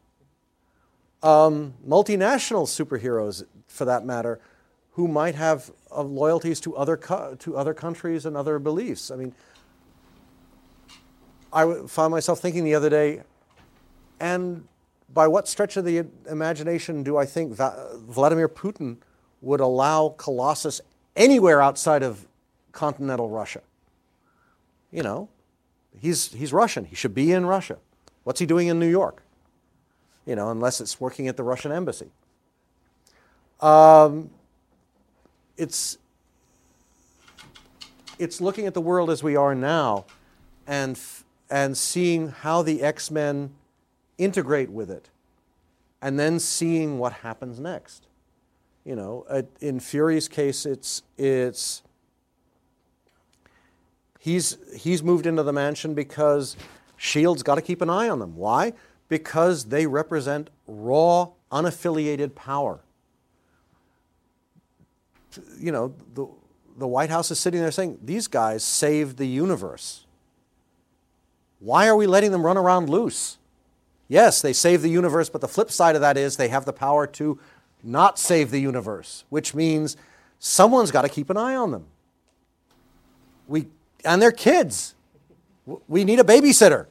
E: Um, multinational superheroes for that matter who might have uh, loyalties to other, to other countries and other beliefs i mean I found myself thinking the other day and by what stretch of the imagination do i think vladimir putin would allow Colossus anywhere outside of continental Russia. You know, he's, he's Russian. He should be in Russia. What's he doing in New York? You know, unless it's working at the Russian embassy. Um, it's, it's looking at the world as we are now and, and seeing how the X Men integrate with it, and then seeing what happens next. You know, uh, in Fury's case, it's it's he's he's moved into the mansion because Shield's got to keep an eye on them. Why? Because they represent raw, unaffiliated power. You know, the the White House is sitting there saying these guys saved the universe. Why are we letting them run around loose? Yes, they save the universe, but the flip side of that is they have the power to not save the universe, which means someone's got to keep an eye on them. We, and their kids. We need a babysitter.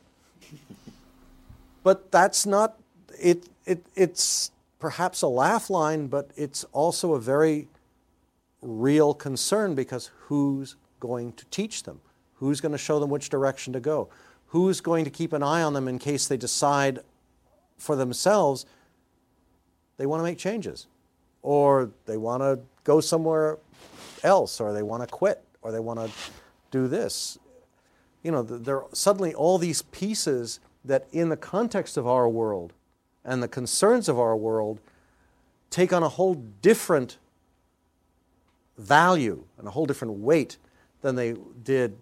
E: But that's not, it, it, it's perhaps a laugh line, but it's also a very real concern because who's going to teach them? Who's going to show them which direction to go? Who's going to keep an eye on them in case they decide for themselves they want to make changes, or they want to go somewhere else, or they want to quit, or they want to do this. You know, there are suddenly all these pieces that, in the context of our world and the concerns of our world, take on a whole different value and a whole different weight than they did,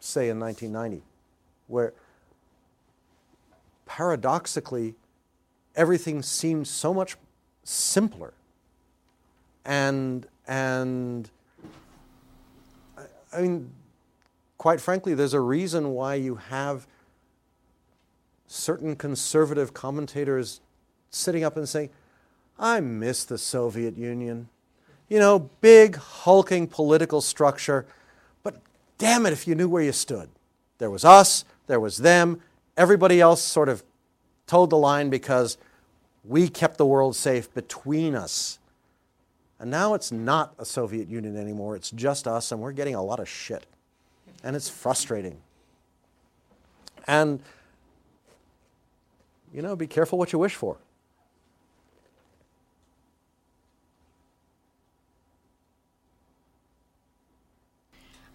E: say, in 1990, where paradoxically, everything seemed so much simpler. And, and I mean, quite frankly, there's a reason why you have certain conservative commentators sitting up and saying, I miss the Soviet Union. You know, big, hulking political structure, but damn it if you knew where you stood. There was us, there was them, everybody else sort of toed the line because we kept the world safe between us. And now it's not a Soviet Union anymore, it's just us, and we're getting a lot of shit. And it's frustrating. And, you know, be careful what you wish for.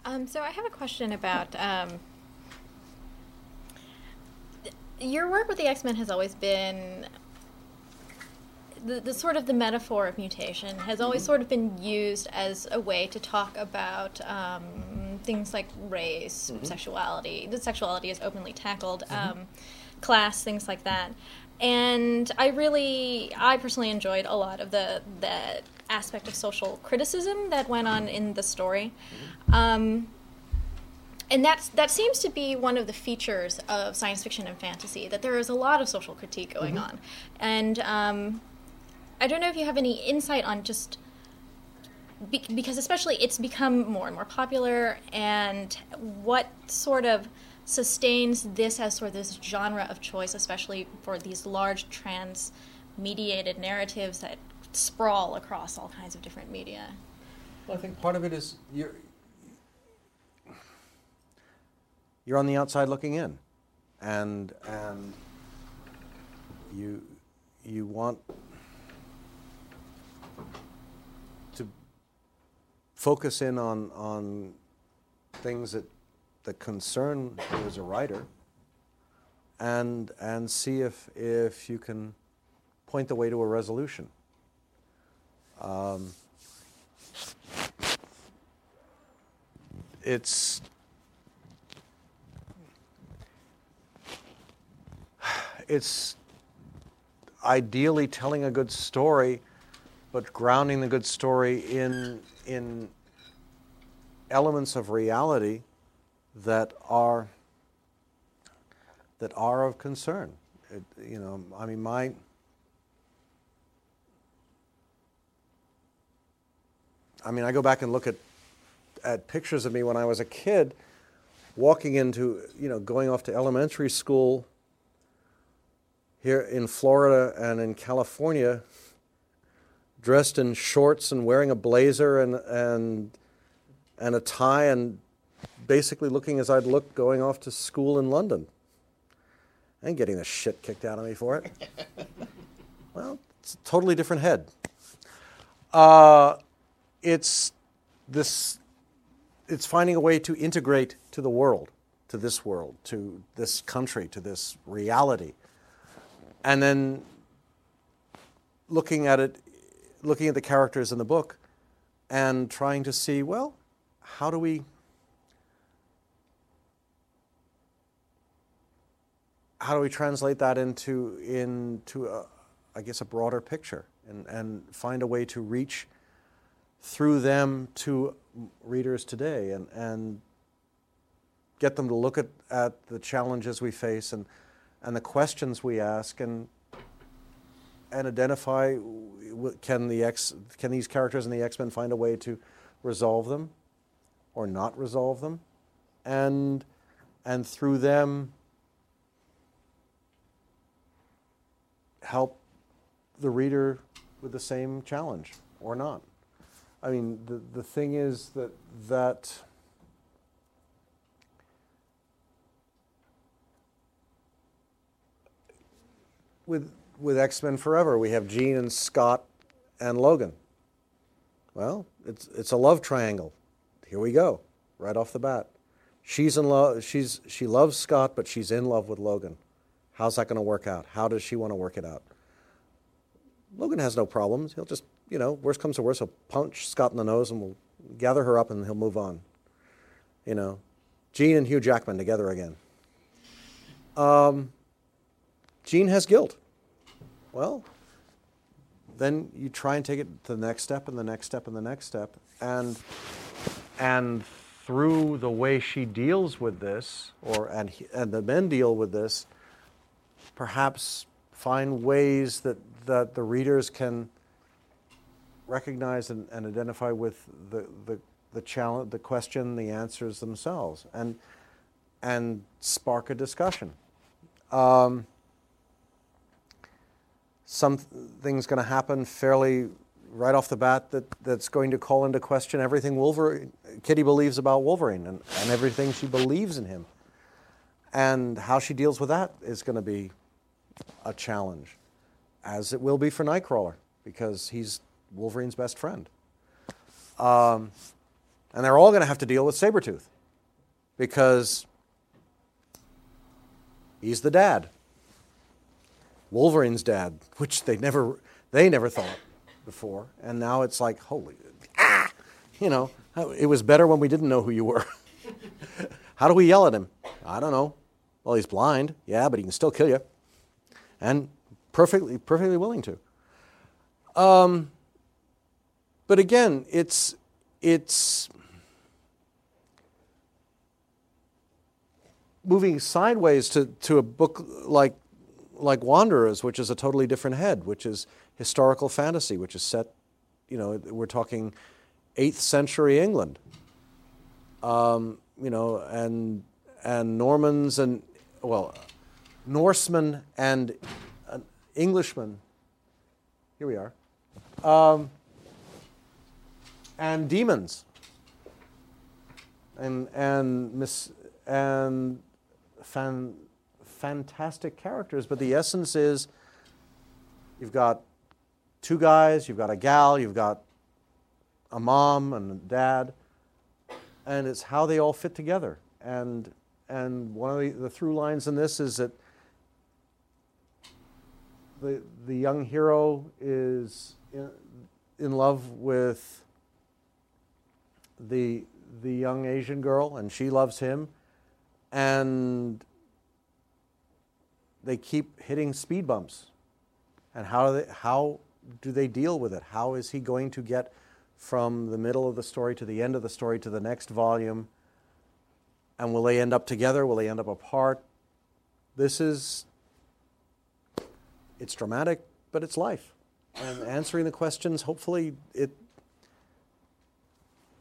D: Um, so I have a question about um, your work with the X Men has always been the, the sort of the metaphor of mutation has always sort of been used as a way to talk about um, things like race, sexuality. The sexuality is openly tackled, um, class, things like that. And I really, I personally enjoyed a lot of the the aspect of social criticism that went on in the story. Um, and that's that seems to be one of the features of science fiction and fantasy that there is a lot of social critique going on. And um, i don't know if you have any insight on just be- because especially it's become more and more popular and what sort of sustains this as sort of this genre of choice especially for these large trans mediated narratives that sprawl across all kinds of different media
E: Well, I think part of it is you're you're on the outside looking in, and and you you want to focus in on on things that that concern you as a writer, and and see if if you can point the way to a resolution. Um, it's it's ideally telling a good story, but grounding the good story in in elements of reality that are that are of concern. It, you know, I mean, my I mean, I go back and look at at pictures of me when I was a kid, walking into, you know, going off to elementary school here in Florida and in California, dressed in shorts and wearing a blazer and and and a tie and basically looking as I'd look going off to school in London. And getting the shit kicked out of me for it. well, it's a totally different head. Uh, it's this it's finding a way to integrate to the world to this world to this country to this reality. And then looking at it looking at the characters in the book and trying to see well how do we how do we translate that into into a, I guess a broader picture and, and find a way to reach through them to readers today and, and get them to look at, at the challenges we face and, and the questions we ask and, and identify can, the X, can these characters in the X Men find a way to resolve them or not resolve them? And, and through them, help the reader with the same challenge or not. I mean, the, the thing is that that with with X Men Forever, we have Jean and Scott and Logan. Well, it's it's a love triangle. Here we go, right off the bat. She's in love. She's she loves Scott, but she's in love with Logan. How's that going to work out? How does she want to work it out? Logan has no problems. He'll just, you know, worst comes to worst, he'll punch Scott in the nose and we'll gather her up and he'll move on. You know, Jean and Hugh Jackman together again. Um, Jean has guilt. Well, then you try and take it to the next step and the next step and the next step. And, and through the way she deals with this, or and, and the men deal with this, perhaps find ways that, that the readers can recognize and, and identify with the, the, the challenge, the question, the answers themselves, and, and spark a discussion. Um, something's going to happen fairly right off the bat that, that's going to call into question everything Wolverine, Kitty believes about Wolverine and, and everything she believes in him. And how she deals with that is going to be a challenge, as it will be for Nightcrawler, because he's Wolverine's best friend. Um, and they're all going to have to deal with Sabretooth, because he's the dad. Wolverine's dad, which they never they never thought before, and now it's like holy, ah, you know, it was better when we didn't know who you were. How do we yell at him? I don't know. Well, he's blind, yeah, but he can still kill you, and perfectly perfectly willing to. Um, but again, it's it's moving sideways to, to a book like like Wanderers, which is a totally different head, which is historical fantasy, which is set, you know, we're talking eighth century England. Um, you know, and and Normans and well, Norsemen and Englishmen. Here we are. Um, and demons. And and mis, and fan, fantastic characters, but the essence is you've got two guys, you've got a gal, you've got a mom and a dad, and it's how they all fit together. And, and one of the, the through lines in this is that the, the young hero is in, in love with the, the young Asian girl, and she loves him and they keep hitting speed bumps. And how do they, how do they deal with it? How is he going to get from the middle of the story to the end of the story to the next volume? And will they end up together? Will they end up apart? This is, it's dramatic, but it's life. And answering the questions, hopefully, it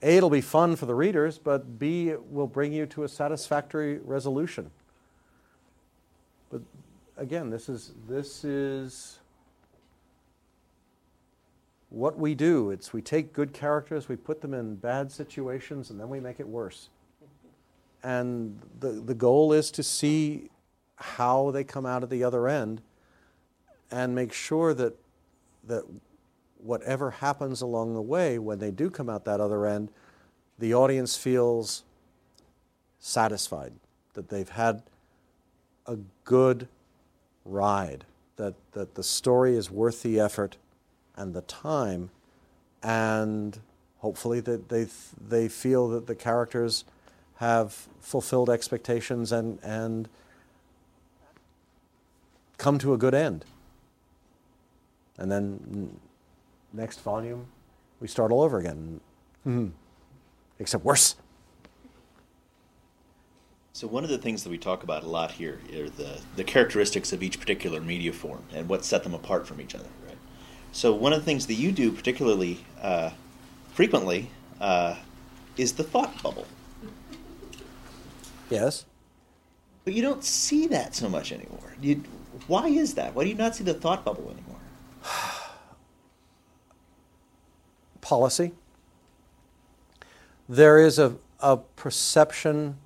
E: a, it'll be fun for the readers, but B, it will bring you to a satisfactory resolution. But again, this is, this is what we do. It's we take good characters, we put them in bad situations, and then we make it worse. And the, the goal is to see how they come out at the other end and make sure that, that whatever happens along the way, when they do come out that other end, the audience feels satisfied that they've had a good ride, that, that the story is worth the effort and the time, and hopefully that they, they feel that the characters have fulfilled expectations and, and come to a good end. And then next volume, we start all over again. Mm-hmm. Except worse.
C: So one of the things that we talk about a lot here are the, the characteristics of each particular media form and what set them apart from each other, right? So one of the things that you do particularly uh, frequently uh, is the thought bubble.
E: Yes.
C: But you don't see that so much anymore. You, why is that? Why do you not see the thought bubble anymore?
E: policy. There is a, a perception,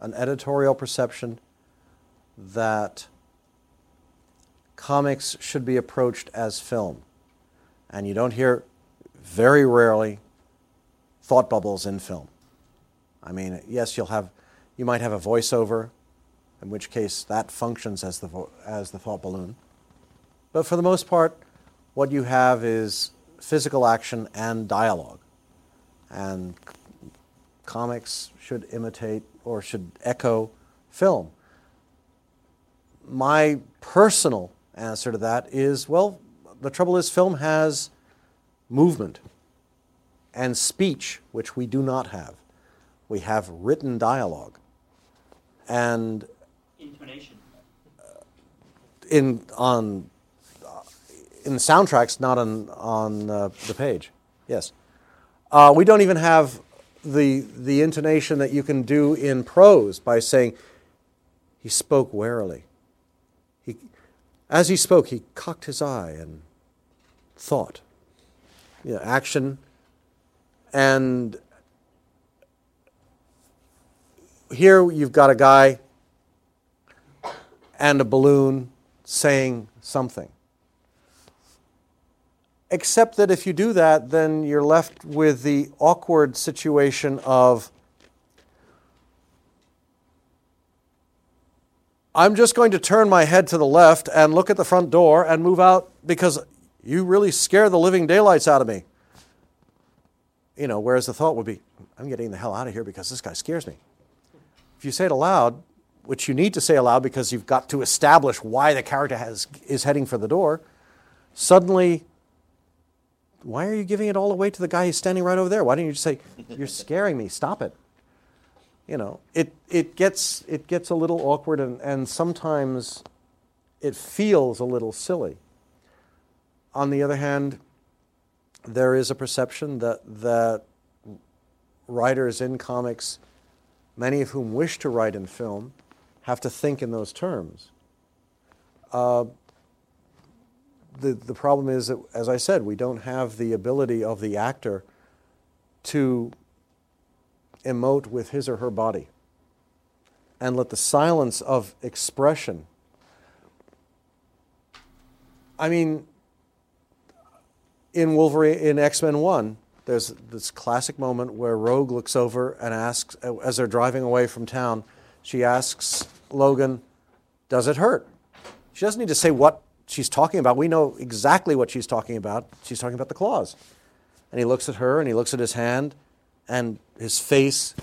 E: an editorial perception, that comics should be approached as film. And you don't hear very rarely thought bubbles in film. I mean, yes, you'll have, you might have a voiceover, in which case that functions as the, as the thought balloon. But for the most part, what you have is physical action and dialogue. And comics should imitate or should echo film. My personal answer to that is well, the trouble is, film has movement and speech, which we do not have. We have written dialogue. And
G: intonation.
E: in on in the soundtracks, not on on uh, the page. Yes, uh, we don't even have the the intonation that you can do in prose by saying he spoke warily. He, as he spoke, he cocked his eye and thought. You know, action and here you've got a guy and a balloon saying something. Except that if you do that, then you're left with the awkward situation of I'm just going to turn my head to the left and look at the front door and move out because you really scare the living daylights out of me. You know, whereas the thought would be, I'm getting the hell out of here because this guy scares me. If you say it aloud, which you need to say aloud because you've got to establish why the character has, is heading for the door, suddenly, why are you giving it all away to the guy who's standing right over there? Why don't you just say, You're scaring me, stop it? You know, it, it, gets, it gets a little awkward and, and sometimes it feels a little silly. On the other hand, there is a perception that, that writers in comics, many of whom wish to write in film, have to think in those terms. Uh, the, the problem is that, as I said, we don't have the ability of the actor to emote with his or her body and let the silence of expression. I mean, in Wolverine, in X Men 1, there's this classic moment where Rogue looks over and asks, as they're driving away from town, she asks Logan, Does it hurt? She doesn't need to say what she's talking about. We know exactly what she's talking about. She's talking about the claws. And he looks at her and he looks at his hand, and his face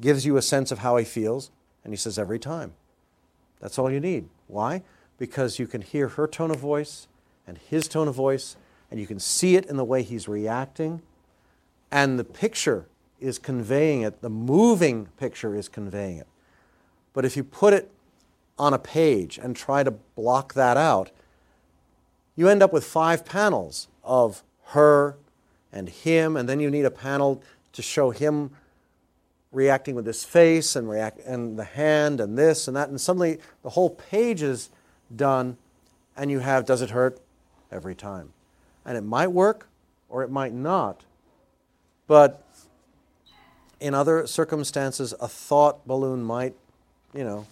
E: gives you a sense of how he feels. And he says, Every time. That's all you need. Why? Because you can hear her tone of voice and his tone of voice, and you can see it in the way he's reacting. And the picture is conveying it, the moving picture is conveying it. But if you put it on a page and try to block that out, you end up with five panels of her and him, and then you need a panel to show him reacting with his face and react and the hand and this and that, and suddenly the whole page is done, and you have does it hurt every time, and it might work or it might not, but in other circumstances, a thought balloon might, you know,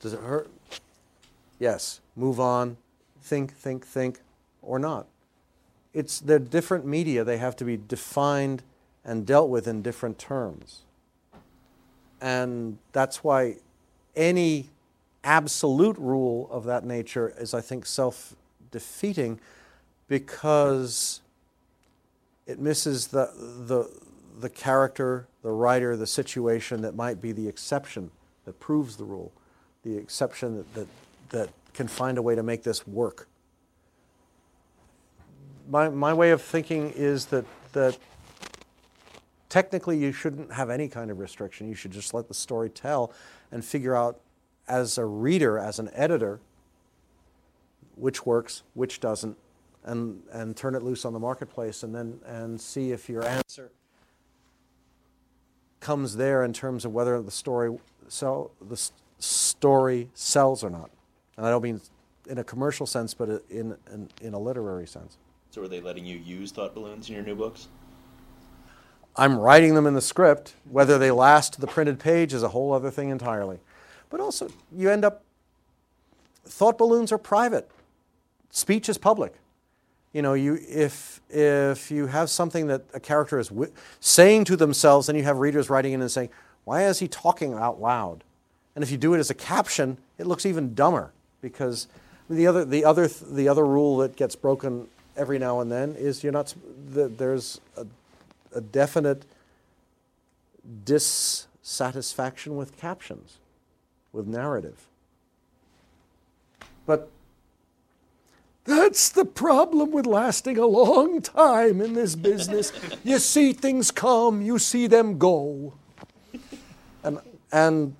E: does it hurt? Yes. Move on. Think, think, think, or not. It's they're different media. They have to be defined and dealt with in different terms. And that's why any absolute rule of that nature is, I think, self defeating because it misses the, the, the character, the writer, the situation that might be the exception that proves the rule, the exception that, that, that can find a way to make this work. My, my way of thinking is that, that technically you shouldn't have any kind of restriction. You should just let the story tell and figure out as a reader, as an editor, which works, which doesn't, and, and turn it loose on the marketplace and then and see if your answer comes there in terms of whether the story sell, the story sells or not. And I don't mean in a commercial sense, but in, in, in a literary sense.
C: So are they letting you use thought balloons in your new books?
E: I'm writing them in the script. Whether they last the printed page is a whole other thing entirely. But also, you end up, thought balloons are private. Speech is public. You know, you, if, if you have something that a character is wi- saying to themselves, then you have readers writing in and saying, why is he talking out loud? And if you do it as a caption, it looks even dumber because the other, the other, the other rule that gets broken every now and then is you're not, there's a, a definite dissatisfaction with captions, with narrative. But that's the problem with lasting a long time in this business. you see things come, you see them go. And, and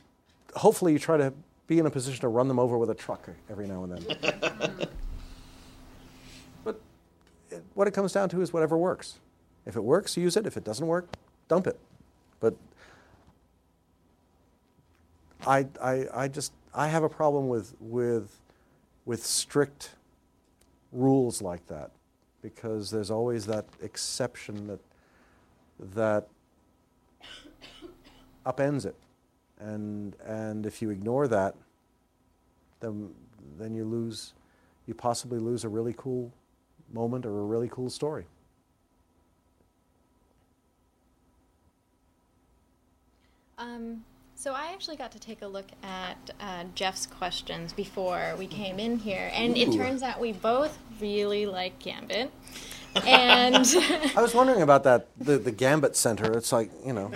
E: hopefully you try to be in a position to run them over with a truck every now and then. but it, what it comes down to is whatever works. If it works, use it. If it doesn't work, dump it. But I, I, I just I have a problem with with with strict rules like that because there's always that exception that that upends it and and if you ignore that then then you lose you possibly lose a really cool moment or a really cool story
D: Um, So I actually got to take a look at uh, Jeff's questions before we came in here, and it turns out we both really like Gambit. And
E: I was wondering about that, the, the Gambit Center. It's like, you know,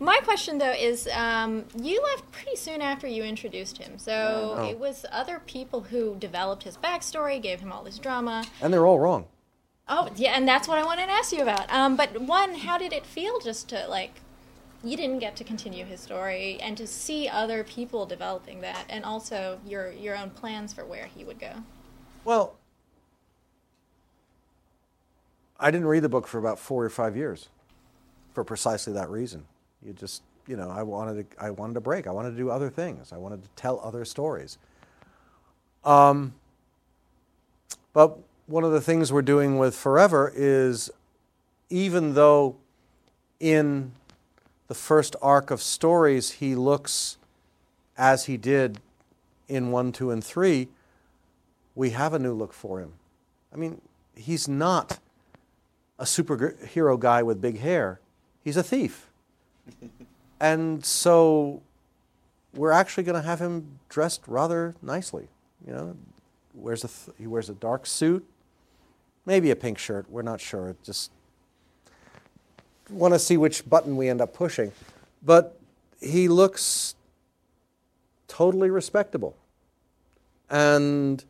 D: my question, though, is um, you left pretty soon after you introduced him. So
E: Oh.
D: it was other people who developed his backstory, gave him all this drama.
E: and they're all wrong.
D: Oh, yeah, and that's what I wanted to ask you about. Um, but one, how did it feel just to like, you didn't get to continue his story, and to see other people developing that, and also your your own plans for where he would go.
E: Well, I didn't read the book for about four or five years for precisely that reason. You just, you know, I wanted to, I wanted to break. I wanted to do other things. I wanted to tell other stories. Um, but one of the things we're doing with Forever is even though in the first arc of stories he looks as he did in 1, 2, and 3, we have a new look for him. I mean, he's not a superhero guy with big hair. He's a thief. and so we're actually going to have him dressed rather nicely. You know, wears a th- he wears a dark suit, maybe a pink shirt. We're not sure. Just want to see which button we end up pushing. But he looks totally respectable. And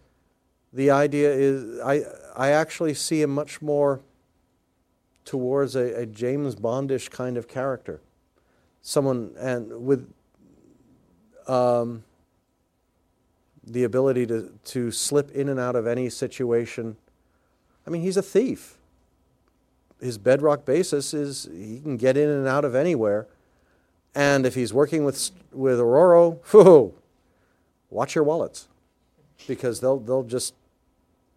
E: the idea is, I, I actually see him much more towards a, a James Bondish kind of character. Someone, and with um, the ability to, to slip in and out of any situation. I mean, he's a thief. His bedrock basis is he can get in and out of anywhere. And if he's working with, with Ororo, whew, watch your wallets because they'll, they'll just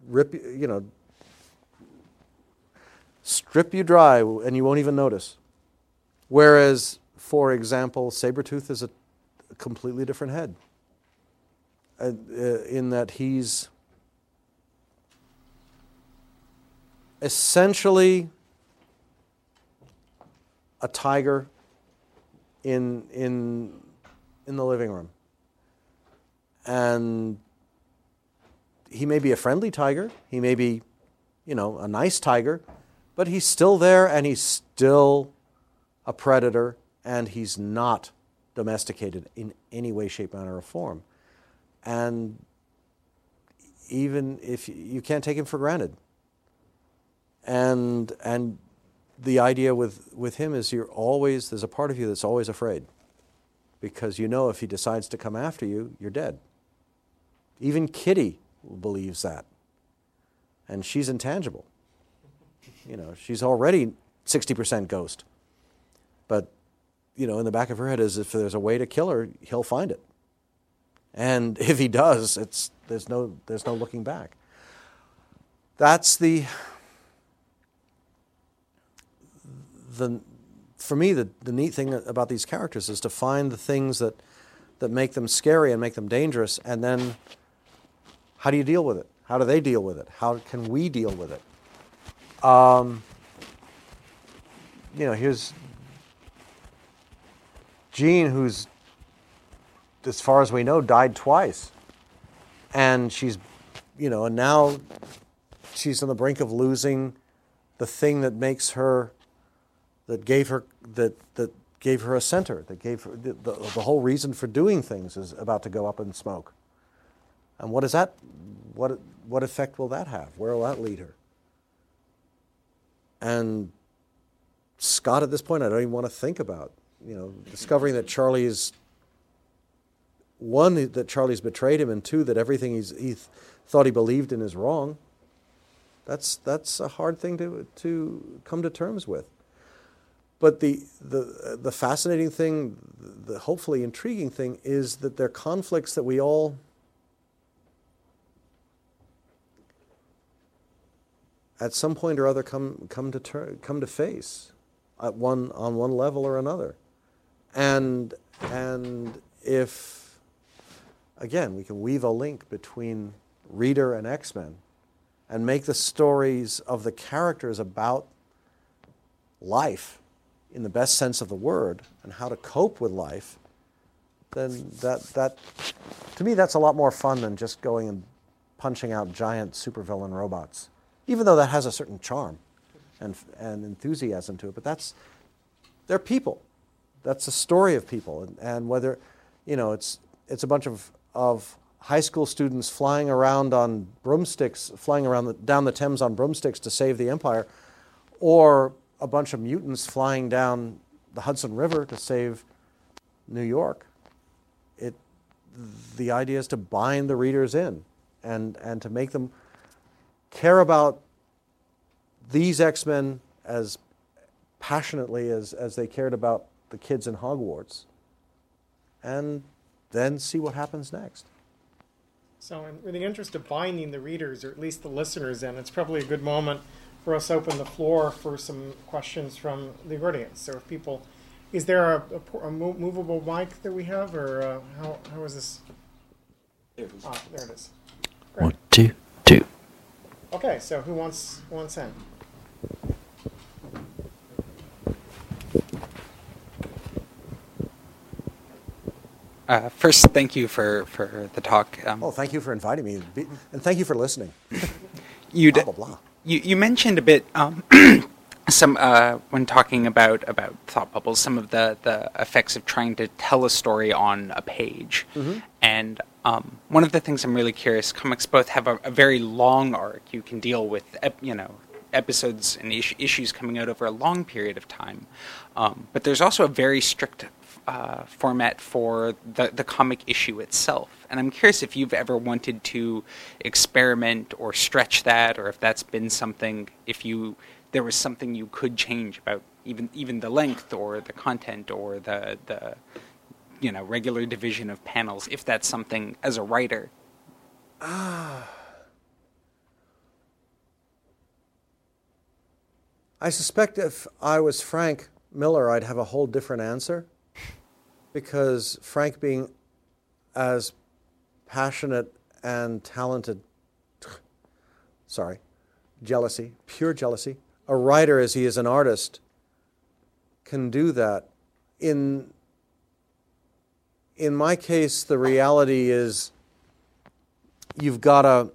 E: rip you know, strip you dry and you won't even notice. Whereas, for example, Sabretooth is a completely different head. Uh, uh, in that he's essentially a tiger in, in, in the living room. And he may be a friendly tiger, he may be, you know, a nice tiger, but he's still there and he's still a predator and he's not domesticated in any way, shape, manner, or form. And even if you can't take him for granted. And and the idea with, with him is you're always there's a part of you that's always afraid. Because you know if he decides to come after you, you're dead. Even Kitty believes that. And she's intangible. You know, she's already 60% ghost. But, you know, in the back of her head is if there's a way to kill her, he'll find it. And if he does, it's, there's, no, there's no looking back. That's the, the for me, the, the neat thing about these characters is to find the things that, that make them scary and make them dangerous, and then how do you deal with it? How do they deal with it? How can we deal with it? Um, you know, here's Jean, who's, as far as we know, died twice. And she's, you know, and now she's on the brink of losing the thing that makes her, that gave her, that, that gave her a center, that gave her, the, the, the whole reason for doing things is about to go up in smoke. And what is that? What, what effect will that have? Where will that lead her? And Scott, at this point, I don't even want to think about. You know, discovering that Charlie's one that Charlie's betrayed him, and two that everything he's, he th- thought he believed in is wrong. That's that's a hard thing to to come to terms with. But the the the fascinating thing, the hopefully intriguing thing, is that they're conflicts that we all at some point or other come come to ter- come to face at one on one level or another and and if again we can weave a link between reader and x-men and make the stories of the characters about life in the best sense of the word and how to cope with life, then that, that to me, that's a lot more fun than just going and punching out giant supervillain robots, even though that has a certain charm and, and enthusiasm to it. But that's, they're people. That's a story of people. And, and whether, you know, it's, it's a bunch of, of high school students flying around on broomsticks, flying around the, down the Thames on broomsticks to save the empire, or a bunch of mutants flying down the Hudson River to save New York. It, the idea is to bind the readers in and, and to make them care about these X Men as passionately as, as they cared about the kids in Hogwarts, and then see what happens next.
B: So, in, in the interest of binding the readers, or at least the listeners in, it's probably a good moment for us to open the floor for some questions from the audience. So, if people, is there a, a, a movable mic that we have, or uh, how, how is this? There it is. Ah, there it is. Great.
G: One, two, two.
B: Okay, so who wants wants in?
H: Uh, first, thank you for, for the talk. Um,
E: Oh, thank you for inviting me, and thank you for listening.
H: you,
E: Blah blah blah.
H: you you mentioned a bit um, some uh, when talking about about thought bubbles, some of the the effects of trying to tell a story on a page, and um, one of the things I'm really curious. Comics both have a, a very long arc. You can deal with ep- you know episodes and is- issues coming out over a long period of time, um, but there's also a very strict uh, format for the, the comic issue itself. And I'm curious if you've ever wanted to experiment or stretch that, or if that's been something, if you there was something you could change about even even the length or the content or the the you know regular division of panels. If that's something as a writer, Ah.
E: I suspect if I was Frank Miller, I'd have a whole different answer. Because Frank, being as passionate and talented, sorry, jealousy, pure jealousy, a writer as he is an artist, can do that. In, in my case, the reality is you've got a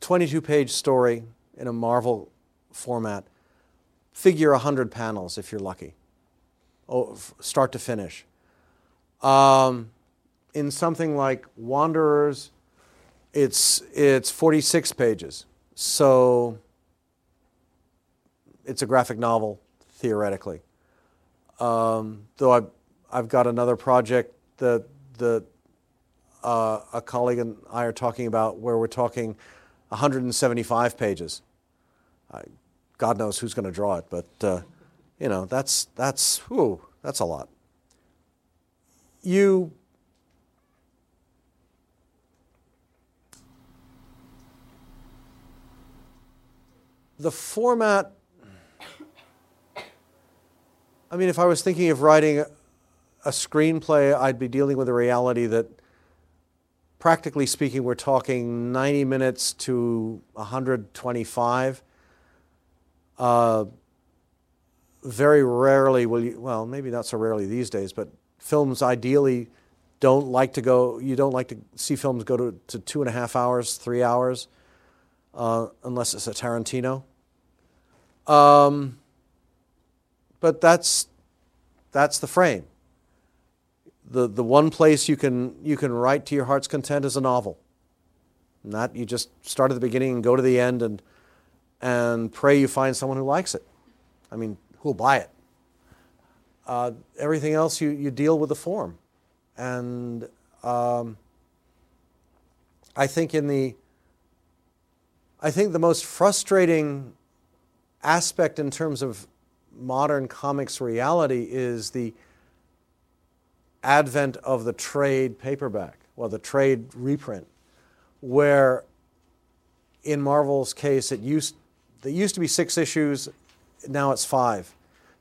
E: 22 page story in a Marvel format. Figure 100 panels if you're lucky, start to finish. Um, in something like Wanderers, it's, it's 46 pages. So it's a graphic novel, theoretically. Um, though I've, I've got another project that, that uh, a colleague and I are talking about where we're talking 175 pages. I, God knows who's going to draw it, but uh, you know that's that's whew, that's a lot. You the format. I mean, if I was thinking of writing a, screenplay, I'd be dealing with a reality that practically speaking, we're talking 90 minutes to 125. Uh, very rarely will you, well, maybe not so rarely these days, but films ideally don't like to go, you don't like to see films go to, to two and a half hours, three hours, uh, unless it's a Tarantino. Um, but that's, that's the frame the, the one place you can, you can write to your heart's content is a novel. Not you just start at the beginning and go to the end and, and pray you find someone who likes it. I mean, buy it? Uh, everything else, you, you deal with the form. And um, I think in the, I think the most frustrating aspect in terms of modern comics reality is the advent of the trade paperback, well, the trade reprint, where in Marvel's case, it used, it used to be six issues, now it's five.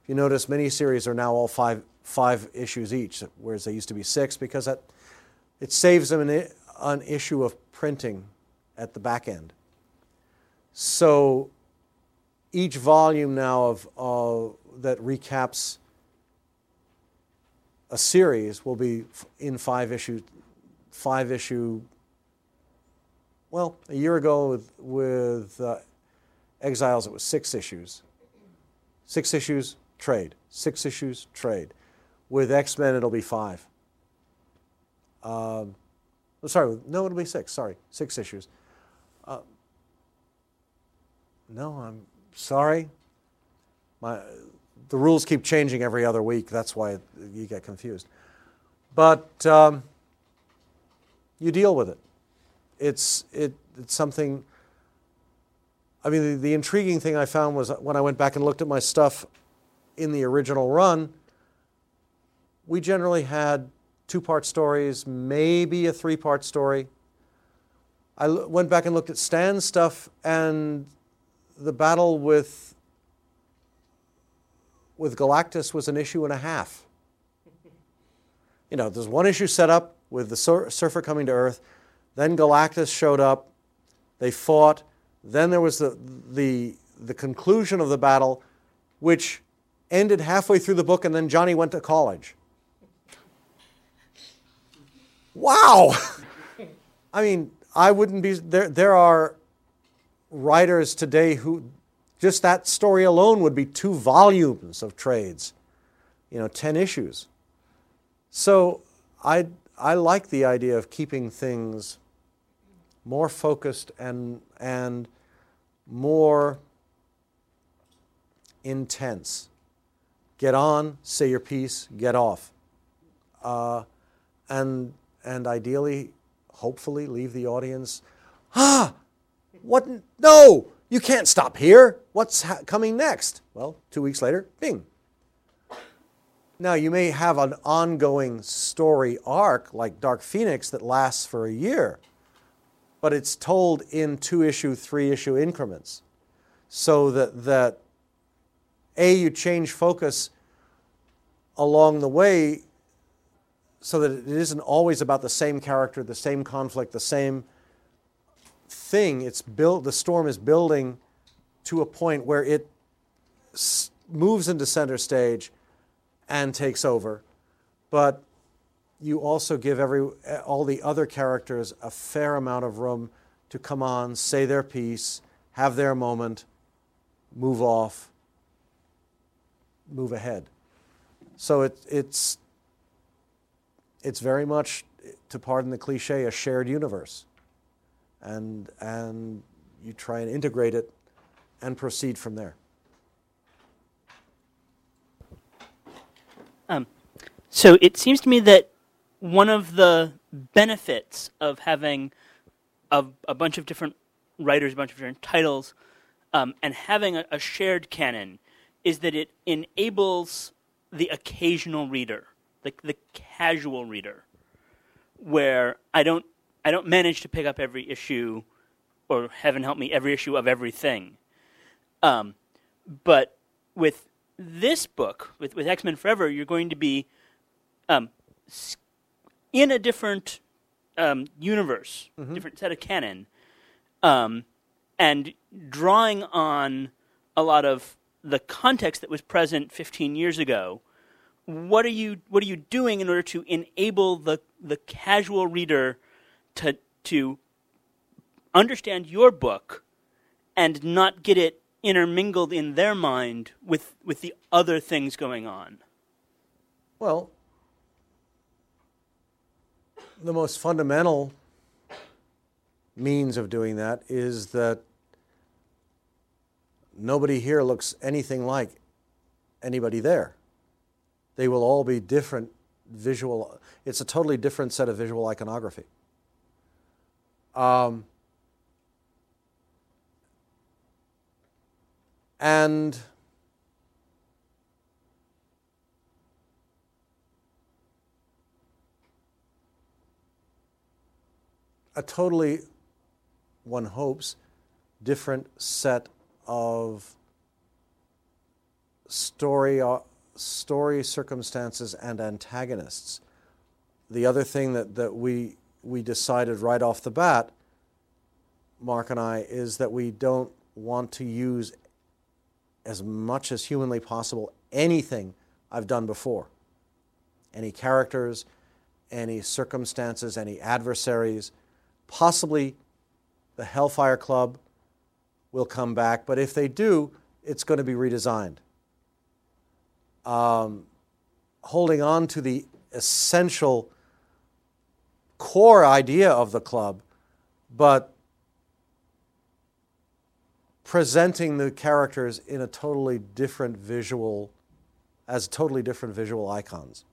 E: You notice, many series are now all five, five issues each, whereas they used to be six, because that, it saves them an, an issue of printing at the back end. So each volume now of, of that recaps a series will be in five issue, five issue. Well, a year ago with with uh, Exiles, it was six issues. Six issues, trade. Six issues, trade. With X Men, it'll be five. Um, oh, sorry, no, it'll be six. Sorry, six issues. Uh, no, I'm sorry. My, the rules keep changing every other week. That's why you get confused. But um, you deal with it. It's, it, it's something. I mean, the, the intriguing thing I found was when I went back and looked at my stuff in the original run, we generally had two part stories, maybe a three part story. I went back and looked at Stan's stuff, and the battle with, with Galactus was an issue and a half. You know, there's one issue set up with the sur- surfer coming to Earth, then Galactus showed up, they fought, then there was the, the, the conclusion of the battle, which ended halfway through the book, and then Johnny went to college. Wow! I mean, I wouldn't be there. There are writers today who just that story alone would be two volumes of trades, you know, 10 issues. So I, I like the idea of keeping things more focused and, and more intense. Get on, say your piece, get off. Uh, and, and ideally, hopefully, leave the audience, ah, what? No, you can't stop here. What's ha- coming next? Well, two weeks later, bing. Now, you may have an ongoing story arc like Dark Phoenix that lasts for a year, but it's told in two issue, three issue increments. So that, that A, you change focus along the way so that it isn't always about the same character, the same conflict, the same thing. It's built. The storm is building to a point where it s- moves into center stage and takes over, but you also give every eh, all the other characters a fair amount of room to come on, say their piece, have their moment, move off, move ahead. So it, it's it's very much, to pardon the cliche, a shared universe. And, and you try and integrate it and proceed from there.
G: Um, so it seems to me that one of the benefits of having a, a bunch of different writers, a bunch of different titles, um, and having a, a shared canon is that it enables the occasional reader, the, the casual reader, where I don't I don't manage to pick up every issue, or heaven help me, every issue of everything. Um, but with this book, with, with X Men Forever, you're going to be um, in a different um, universe, different set of canon, um, and drawing on a lot of the context that was present 15 years ago. What are you What are you doing in order to enable the the casual reader to to understand your book and not get it intermingled in their mind with with the other things going on?
E: Well, the most fundamental means of doing that is that nobody here looks anything like anybody there. They will all be different visual, it's a totally different set of visual iconography. Um, and a totally, one hopes, different set of story, uh, story circumstances and antagonists. The other thing that, that we, we decided right off the bat, Mark and I, is that we don't want to use as much as humanly possible anything I've done before. Any characters, any circumstances, any adversaries, possibly the Hellfire Club will come back, but if they do, it's going to be redesigned. Um, holding on to the essential core idea of the club, but presenting the characters in a totally different visual, as totally different visual icons.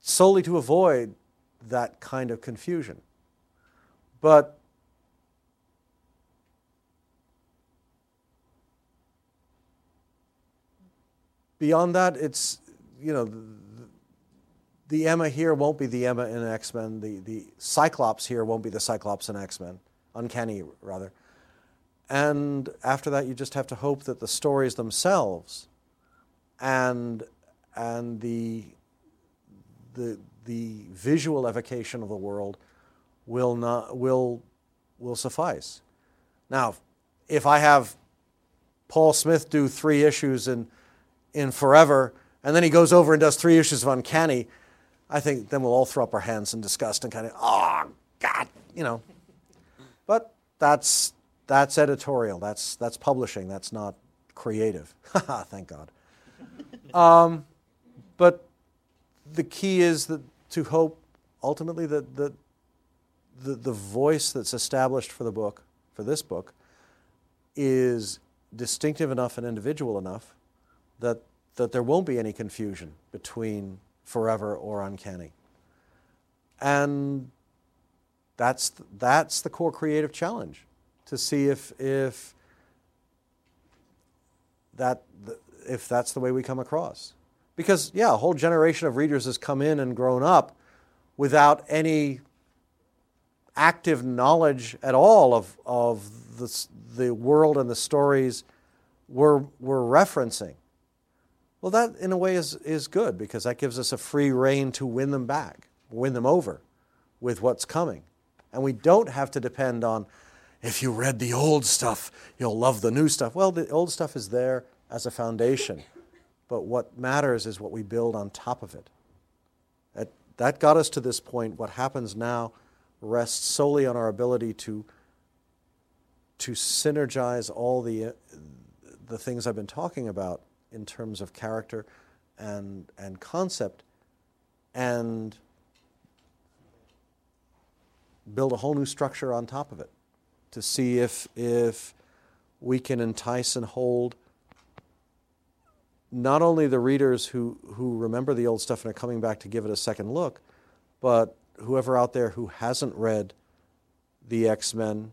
E: Solely to avoid that kind of confusion. But beyond that, it's, you know, the, the Emma here won't be the Emma in X Men. The, the Cyclops here won't be the Cyclops in X Men. Uncanny, rather. And after that, you just have to hope that the stories themselves and, and the, the, the visual evocation of the world will, not, will, will suffice. Now, if I have Paul Smith do three issues in in Forever, and then he goes over and does three issues of Uncanny, I think then we'll all throw up our hands in disgust and kind of, oh, God, you know. But that's, that's editorial, that's, that's publishing, that's not creative. Thank God. Um, but the key is that to hope ultimately that, that the, the voice that's established for the book, for this book, is distinctive enough and individual enough that, that there won't be any confusion between forever or uncanny. And that's, that's the core creative challenge to see if, if, that, if that's the way we come across. Because, yeah, a whole generation of readers has come in and grown up without any active knowledge at all of, of the, the world and the stories we're, we're referencing. Well, that in a way is, is good because that gives us a free rein to win them back, win them over with what's coming. And we don't have to depend on, if you read the old stuff, you'll love the new stuff. Well, the old stuff is there as a foundation, but what matters is what we build on top of it. That, that got us to this point. What happens now rests solely on our ability to, to synergize all the, the things I've been talking about in terms of character and, and concept and build a whole new structure on top of it to see if, if we can entice and hold not only the readers who, who remember the old stuff and are coming back to give it a second look, but whoever out there who hasn't read the X Men,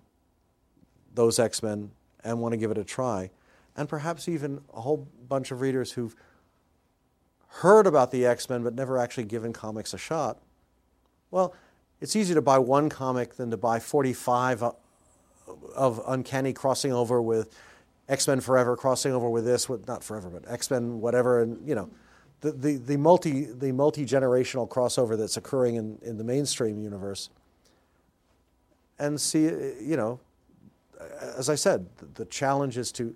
E: those X Men, and want to give it a try, and perhaps even a whole bunch of readers who've heard about the X Men but never actually given comics a shot. Well, it's easier to buy one comic than to buy 45 uh, of Uncanny crossing over with X Men Forever, crossing over with this, with, not Forever, but X Men whatever, and you know, the, the, the multi the multi generational crossover that's occurring in, in the mainstream universe. And see, you know, as I said, the, the challenge is to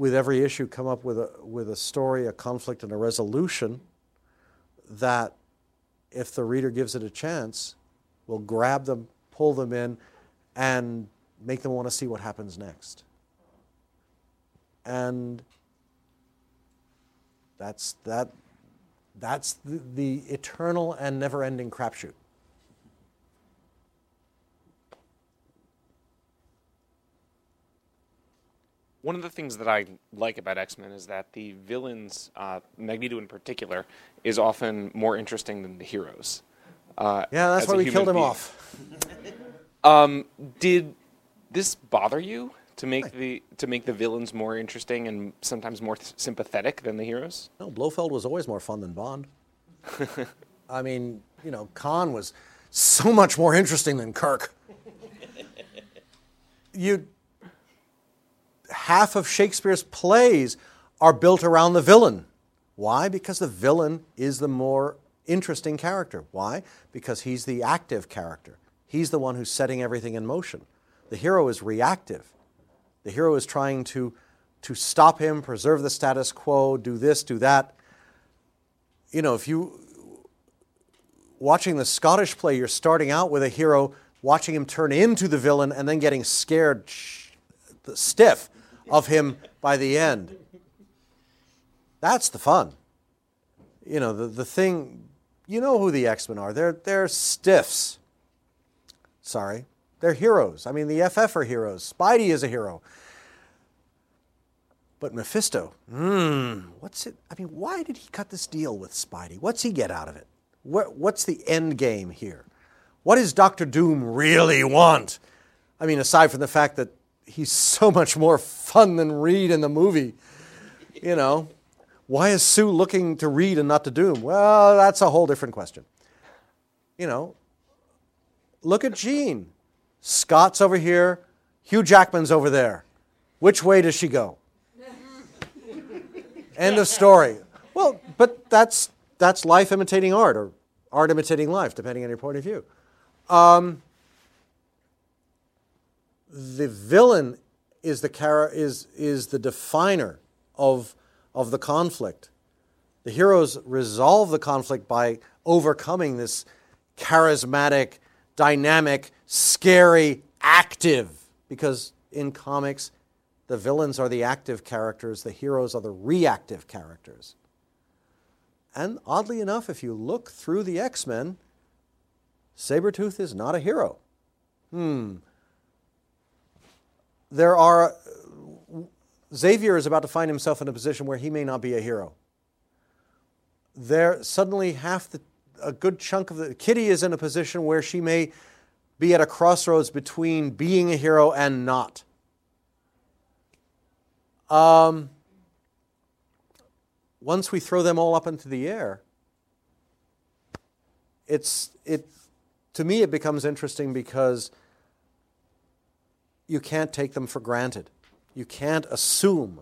E: with every issue come up with a, with a story, a conflict, and a resolution that, if the reader gives it a chance, will grab them, pull them in, and make them want to see what happens next. And that's, that, that's the, the eternal and never ending crapshoot.
I: One of the things that I like about X Men is that the villains, uh, Magneto in particular, is often more interesting than the heroes. Uh,
E: yeah, that's why we killed him
I: being.
E: off.
I: Um, did this bother you to make the to make the villains more interesting and sometimes more th- sympathetic than the heroes?
E: No, Blofeld was always more fun than Bond. I mean, you know, Khan was so much more interesting than Kirk. You half of Shakespeare's plays are built around the villain. Why? Because the villain is the more interesting character. Why? Because he's the active character. He's the one who's setting everything in motion. The hero is reactive. The hero is trying to to stop him, preserve the status quo, do this, do that. You know, if you watching the Scottish play, you're starting out with a hero, watching him turn into the villain, and then getting scared stiff of him by the end. That's the fun. You know, the, the thing, you know who the X Men are. They're, they're stiffs. Sorry. They're heroes. I mean, the FF are heroes. Spidey is a hero. But Mephisto, hmm, what's it? I mean, why did he cut this deal with Spidey? What's he get out of it? What, what's the end game here? What does Doctor Doom really want? I mean, aside from the fact that he's so much more fun than Reed in the movie, you know, why is Sue looking to Reed and not to Doom? Well, that's a whole different question. You know, look at Jean. Scott's over here, Hugh Jackman's over there. Which way does she go? End of story. Well, but that's that's life imitating art, or art imitating life, depending on your point of view. Um, the villain is the chara- is is the definer of of the conflict. The heroes resolve the conflict by overcoming this charismatic, dynamic, scary, active. Because in comics, the villains are the active characters, the heroes are the reactive characters. And oddly enough, if you look through the X Men, Sabretooth is not a hero. Hmm. There are. Xavier is about to find himself in a position where he may not be a hero. There, suddenly, half the. A good chunk of the. Kitty is in a position where she may be at a crossroads between being a hero and not. Um, once we throw them all up into the air, it's it to me it becomes interesting because you can't take them for granted. You can't assume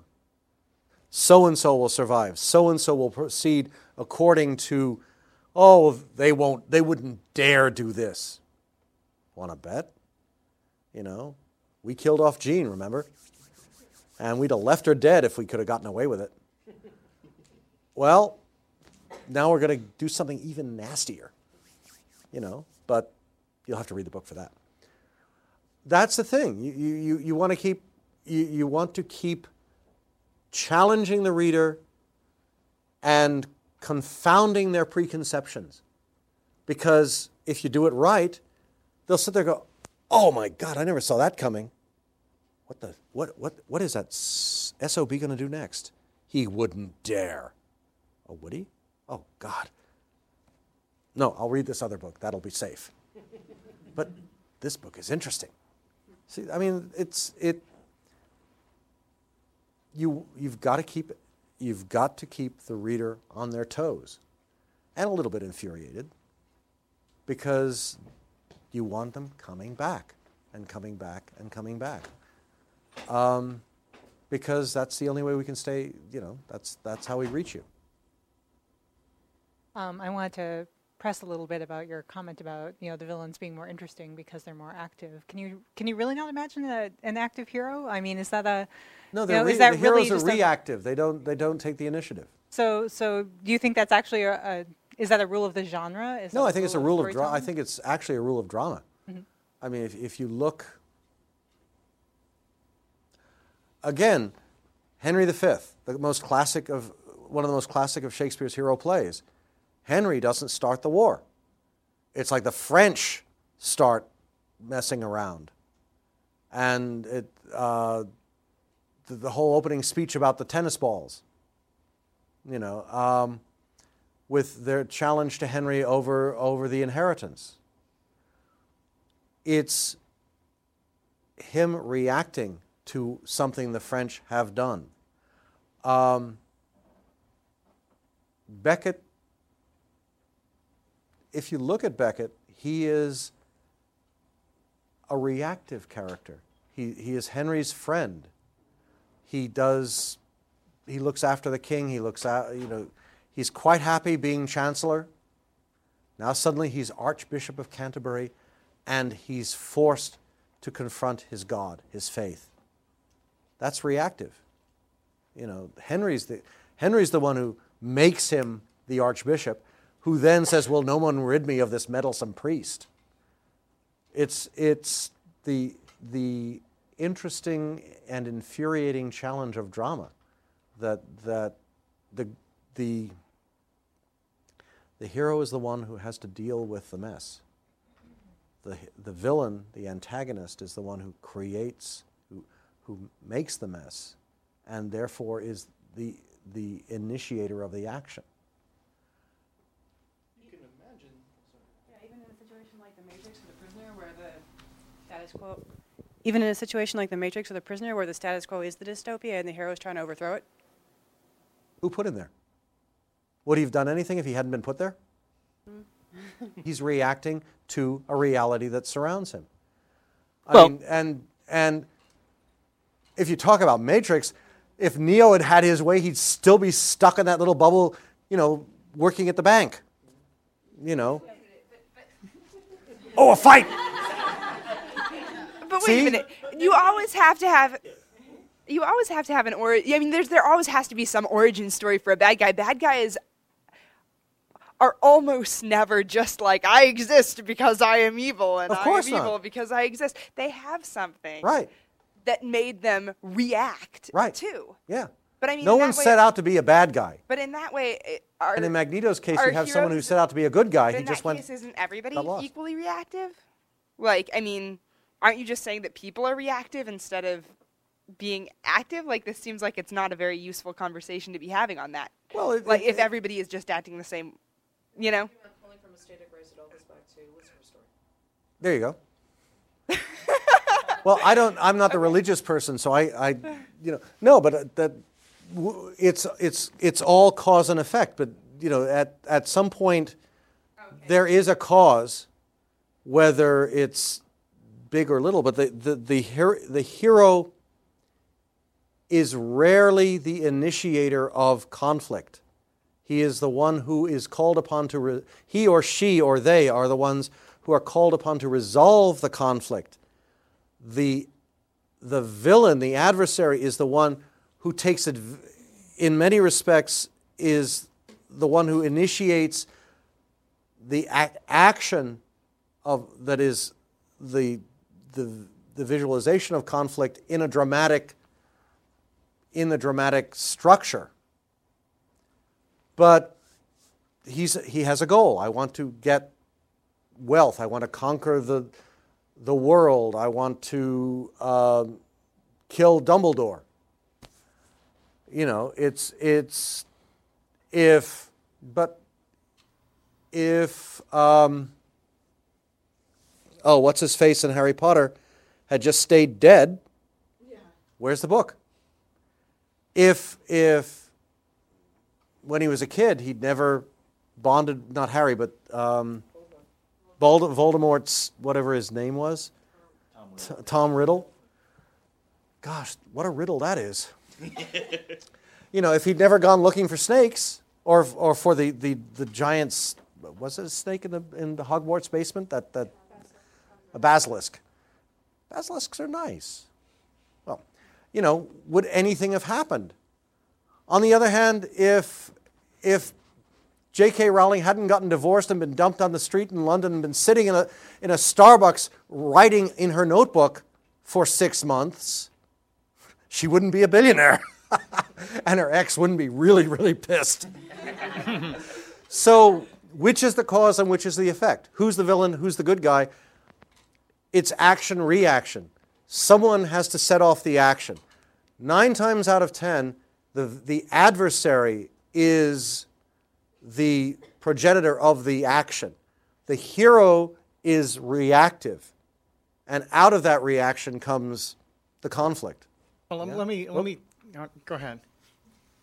E: so and so will survive. So and so will proceed according to oh, they won't they wouldn't dare do this. Want to bet? You know, we killed off Jean, remember? And we'd have left her dead if we could have gotten away with it. Well, now we're going to do something even nastier, you know, but you'll have to read the book for that. That's the thing. You, you, you want to keep, you, you want to keep challenging the reader and confounding their preconceptions. Because if you do it right, they'll sit there and go, oh my God, I never saw that coming. What the what what what is that SOB going to do next? He wouldn't dare. Oh, would he? Oh God. No, I'll read this other book. That'll be safe. but this book is interesting. See, I mean, it's it. You you've got to keep you've got to keep the reader on their toes, and a little bit infuriated, because you want them coming back and coming back and coming back. Um, because that's the only way we can stay, you know, that's, that's how we reach you.
F: Um, I wanted to press a little bit about your comment about you know the villains being more interesting because they're more active. Can you can you really not imagine a, an active hero? I mean, is that a
E: no?
F: You know,
E: re-
F: is that
E: the
F: really
E: heroes are
F: just a-
E: reactive. They don't they don't take the initiative.
F: so so? Do you think that's actually a, a is that a rule of the genre? Is
E: No, I think it's a rule of drama. I think it's actually a rule of drama.
F: Mhm.
E: I mean, if, if you look again, Henry V, the most classic of one of the most classic of Shakespeare's hero plays. Henry doesn't start the war. It's like the French start messing around, and it uh, the, the whole opening speech about the tennis balls. You know. Um, with their challenge to Henry over, over the inheritance. It's him reacting to something the French have done. Um, Becket, if you look at Becket, he is a reactive character. He, he is Henry's friend. He does, he looks after the king, he looks out, you know, He's quite happy being chancellor. Now suddenly he's Archbishop of Canterbury and he's forced to confront his God, his faith. That's reactive. You know, Henry's the Henry's the one who makes him the archbishop, who then says, "Well, no one rid me of this meddlesome priest." It's it's the the interesting and infuriating challenge of drama that that the the the hero is the one who has to deal with the mess. The, the villain, the antagonist, is the one who creates, who, who makes the mess, and therefore is the, the initiator of the action.
J: You can imagine. Yeah, even in a situation like the Matrix or the Prisoner, where the status quo. Even in a situation like the Matrix or the Prisoner, where the status quo is the dystopia and the hero is trying to overthrow it.
E: Who put him there? Would he have done anything if he hadn't been put there? Mm. He's reacting to a reality that surrounds him. I
G: Well-
E: mean, and and if you talk about Matrix, if Neo had had his way, he'd still be stuck in that little bubble, you know, working at the bank. You know. Oh, a fight!
K: But wait
E: See?
K: a minute. You always have to have. You always have to have an or. I mean, there's there always has to be some origin story for a bad guy. Bad guys are almost never just like I exist because I am evil and
E: Of
K: I
E: course
K: am
E: not.
K: evil because I exist. They have something
E: Right.
K: that made them react
E: Right.
K: too.
E: Yeah.
K: But I mean,
E: no
K: in
E: one
K: way-
E: set out to be a bad guy.
K: But in that way, it, are,
E: And in Magneto's case, you have someone who
K: heroes-
E: set out to be a good guy.
K: But
E: He
K: in
E: just
K: that
E: went.
K: case, isn't everybody
E: got lost.
K: equally reactive? Like, I mean, aren't you just saying that people are reactive instead of being active? Like, this seems like it's not a very useful conversation to be having on that.
E: Well, it,
K: Like,
E: it-
K: if everybody is just acting the same, you know?
E: There you go. well, I don't. I'm not the religious person, so I, I you know, no. But uh, that it's it's it's all cause and effect. But you know, at at some point, there is a cause, whether it's big or little. But the the the, her- the hero is rarely the initiator of conflict. He is the one who is called upon to, re- he or she or they are the ones who are called upon to resolve the conflict. The, the villain, the adversary, is the one who takes it, in many respects, is the one who initiates the ac- action of, that is the, the, the visualization of conflict in a dramatic, in the dramatic structure but he's, he has a goal. I want to get wealth. I want to conquer the, the world. I want to um, kill Dumbledore. You know, it's, it's if, but if, um, oh, what's his face in Harry Potter had just stayed dead, yeah. where's the book? If, if when he was a kid, he'd never bonded, not Harry, but um, Vold- Voldemort's, whatever his name was, T- Tom Riddle. Gosh, what a riddle that is. you know, if he'd never gone looking for snakes, or, or for the, the, the giant's, was it a snake in the, in the Hogwarts basement? That, that, a basilisk. Basilisks are nice. Well, you know, would anything have happened? On the other hand, if, if J.K. Rowling hadn't gotten divorced and been dumped on the street in London and been sitting in a, in a Starbucks writing in her notebook for six months, she wouldn't be a billionaire. and her ex wouldn't be really, really pissed. so, which is the cause and which is the effect? Who's the villain? Who's the good guy? It's action reaction. Someone has to set off the action. Nine times out of ten, the, the adversary is the progenitor of the action. The hero is reactive. And out of that reaction comes the conflict.
B: Well, let, let me let me uh, go ahead.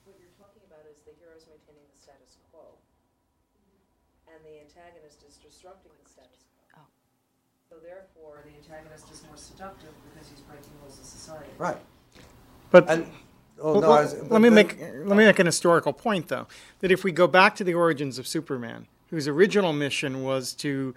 L: What you're talking about is the hero's maintaining the status quo, and the antagonist is disrupting the status quo.
K: Oh.
L: So therefore, the antagonist is more seductive because he's breaking rules of society.
E: Right.
B: But
E: And oh, no, was-
B: let me
E: then-
B: make let me make an historical point though that if we go back to the origins of Superman, whose original mission was to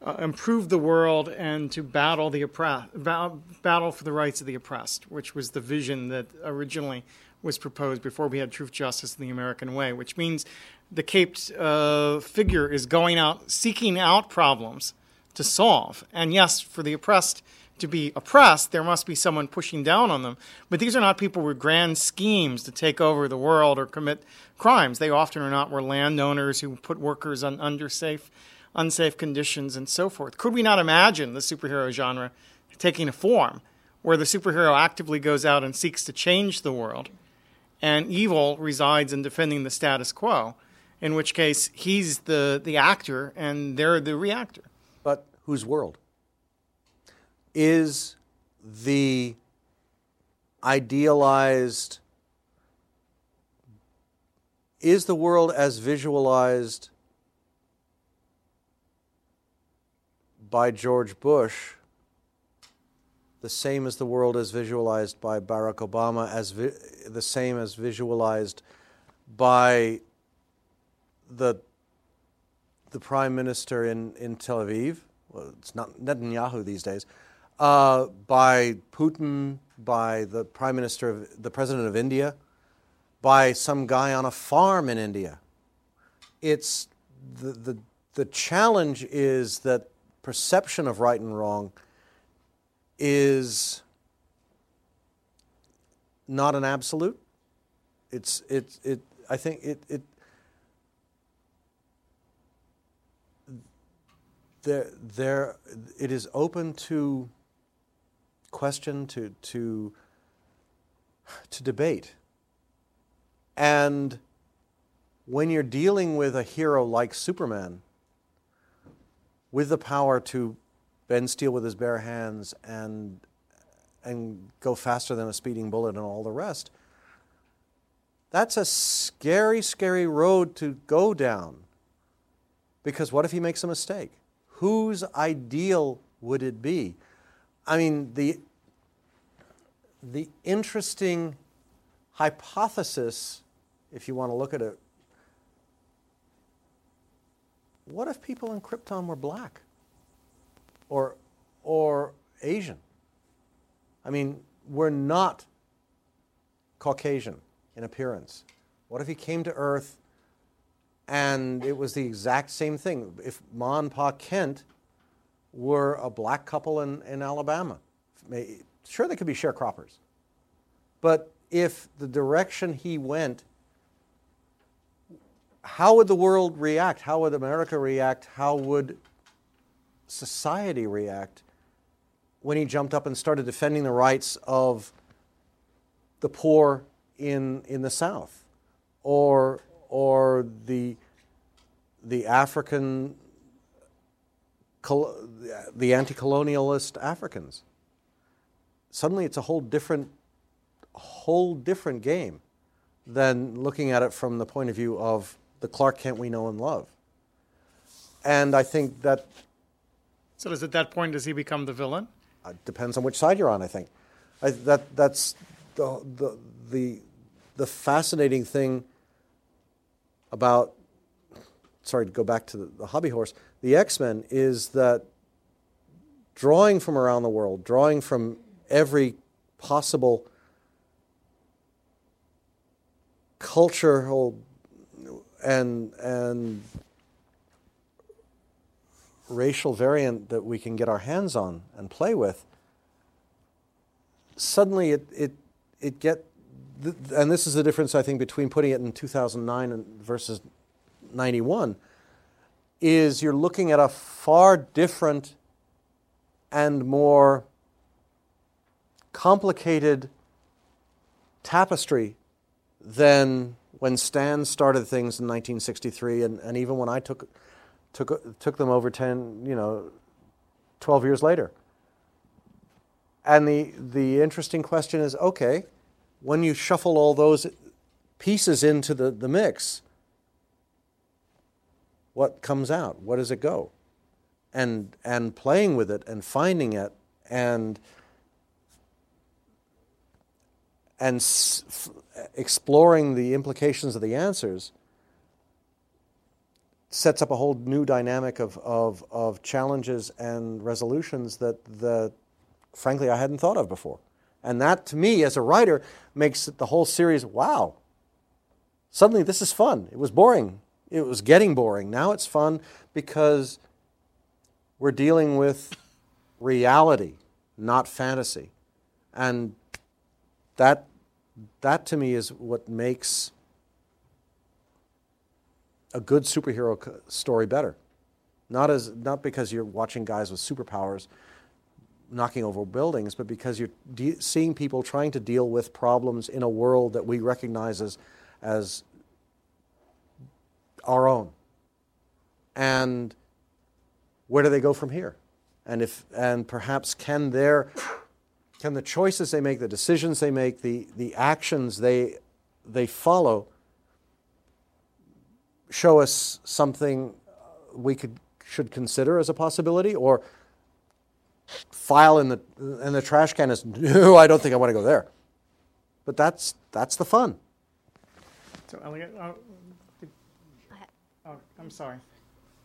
B: uh, improve the world and to battle the oppressed, battle for the rights of the oppressed, which was the vision that originally was proposed before we had truth, justice, and the American way. Which means the caped uh, figure is going out seeking out problems to solve, and yes, for the oppressed to be oppressed, there must be someone pushing down on them. But these are not people with grand schemes to take over the world or commit crimes. They often are not were landowners who put workers on under safe unsafe conditions, and so forth. Could we not imagine the superhero genre taking a form where the superhero actively goes out and seeks to change the world, and evil resides in defending the status quo, in which case he's the, the actor and they're the reactor?
E: But whose world? Is the idealized is the world as visualized by George Bush the same as the world as visualized by Barack Obama, as vi- the same as visualized by the the prime minister in, in Tel Aviv. Well, it's not Netanyahu these days. Uh, by Putin, by the prime minister of the president of India, by some guy on a farm in India. It's the the the challenge is that perception of right and wrong is not an absolute. It's it it I think it it there there it is open to question to to to debate. And when you're dealing with a hero like Superman, with the power to bend steel with his bare hands and and go faster than a speeding bullet and all the rest. That's a scary, scary road to go down. Because what if he makes a mistake? Whose ideal would it be? I mean, the, the interesting hypothesis, if you want to look at it, what if people in Krypton were black or, or Asian? I mean, we're not Caucasian in appearance. What if he came to Earth and it was the exact same thing? If Ma and Pa Kent were a black couple in, in Alabama, sure, they could be sharecroppers. But if the direction he went how would the world react? How would America react? How would society react when he jumped up and started defending the rights of the poor in, in the South or, or the, the African, the anti colonialist Africans? Suddenly it's a whole different, whole different game than looking at it from the point of view of the Clark Kent we know and love. And I think that.
B: So, does at that point does he become the villain?
E: It uh, depends on which side you're on. I think I, that that's the, the the the fascinating thing about. Sorry to go back to the, the hobby horse. The X Men is that drawing from around the world, drawing from every possible cultural and and racial variant that we can get our hands on and play with, suddenly it it it get and this is the difference I think between putting it in 2009 and versus 91 is you're looking at a far different and more complicated tapestry than when Stan started things in 1963, and, and even when I took, took, took them over 10, you know, 12 years later. And the, the interesting question is okay, when you shuffle all those pieces into the, the mix, what comes out? What does it go? And, and playing with it and finding it and and exploring the implications of the answers sets up a whole new dynamic of, of, of challenges and resolutions that, that, frankly, I hadn't thought of before. And that, to me, as a writer, makes the whole series wow. Suddenly, this is fun. It was boring. It was getting boring. Now it's fun because we're dealing with reality, not fantasy. And that, that to me is what makes a good superhero story better. Not, as, not because you're watching guys with superpowers knocking over buildings, but because you're de- seeing people trying to deal with problems in a world that we recognize as, as our own. And where do they go from here? And if and perhaps can their can the choices they make, the decisions they make, the, the actions they they follow show us something we could should consider as a possibility or file in the in the trash can as no, I don't think I want to go there. But that's that's the fun.
B: So Elliot, oh, I'm sorry.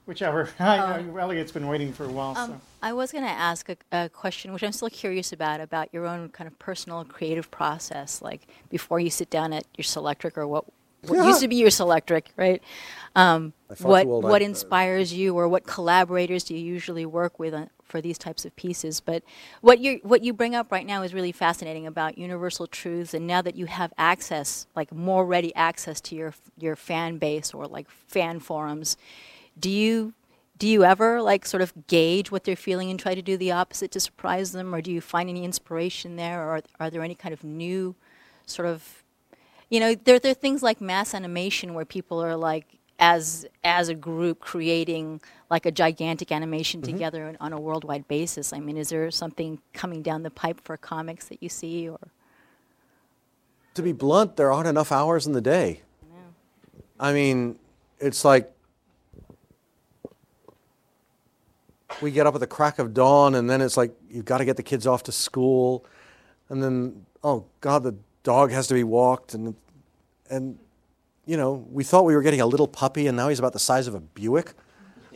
B: Whichever. Elliot's been waiting for a while.
M: Um,
B: so.
M: I was going to ask a, a question, which I'm still curious about, about your own kind of personal creative process, like before you sit down at your Selectric or what, what used to be your Selectric, right? Um, what what
E: I-
M: inspires you, or what collaborators do you usually work with on, for these types of pieces? But what you what you bring up right now is really fascinating about universal truths, and now that you have access, like more ready access to your your fan base or like fan forums, do you do you ever like sort of gauge what they're feeling and try to do the opposite to surprise them? Or do you find any inspiration there? Or are, there any kind of new sort of you know there, there are things like mass animation where people are like as as a group creating like a gigantic animation
E: Mm-hmm.
M: together on- on a worldwide basis i mean is there something coming down the pipe for comics that you see or
E: To be blunt, there aren't enough hours in the day. I mean, it's like we get up at the crack of dawn, and then it's like you've got to get the kids off to school, and then oh god, the dog has to be walked, and and you know we thought we were getting a little puppy, and now he's about the size of a Buick.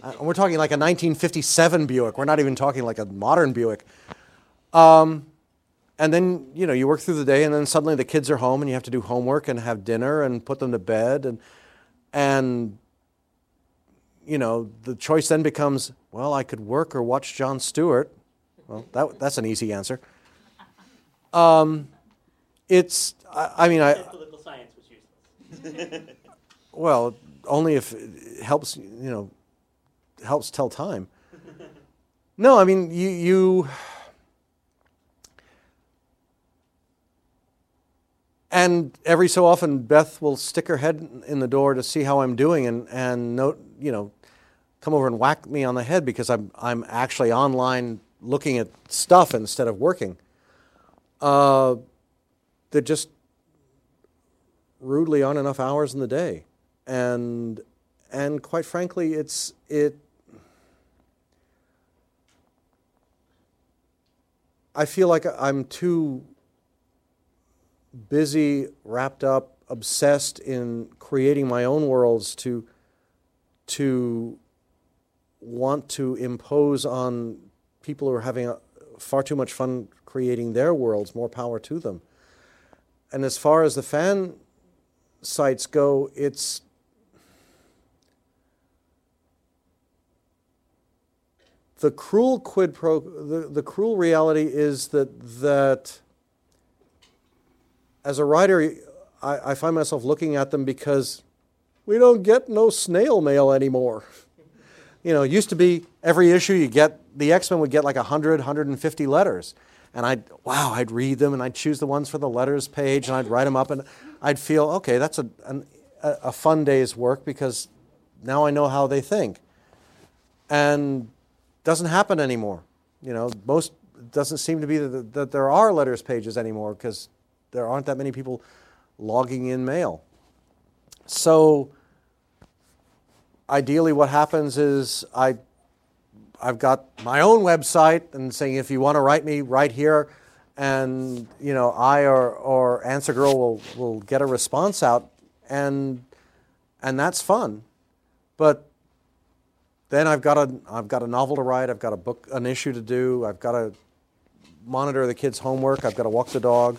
E: Uh, we're talking like a 1957 Buick. We're not even talking like a modern Buick. Um, and then you know you work through the day, and then suddenly the kids are home, and you have to do homework and have dinner and put them to bed, and and you know the choice then becomes, well, I could work or watch Jon Stewart. Well, that that's an easy answer. Um, it's I, I mean I
G: Political science was useless.
E: well only if it helps you know helps tell time. No, I mean you you and every so often Beth will stick her head in the door to see how I'm doing and and note you know come over and whack me on the head because I'm I'm actually online looking at stuff instead of working. Uh, there just rudely aren't enough hours in the day, and and quite frankly, it's it. I feel like I'm too busy, wrapped up, obsessed in creating my own worlds to to want to impose on people who are having a, far too much fun creating their worlds. More power to them. And as far as the fan sites go, it's the cruel quid pro the, the cruel reality is that that as a writer I, I find myself looking at them because we don't get no snail mail anymore. You know, it used to be every issue you get the X-Men would get like 100, 150 letters. And I'd wow, I'd read them and I'd choose the ones for the letters page and I'd write them up and I'd feel, okay, that's a, an, a fun day's work because now I know how they think. And doesn't happen anymore. You know, most doesn't seem to be that, that there are letters pages anymore because there aren't that many people logging in mail. So ideally what happens is I I've got my own website and saying if you want to write me right here and you know I or, or Answer Girl will, will get a response out and and that's fun. But then I've got a I've got a novel to write. I've got a book, an issue to do. I've got to monitor the kids' homework. I've got to walk the dog.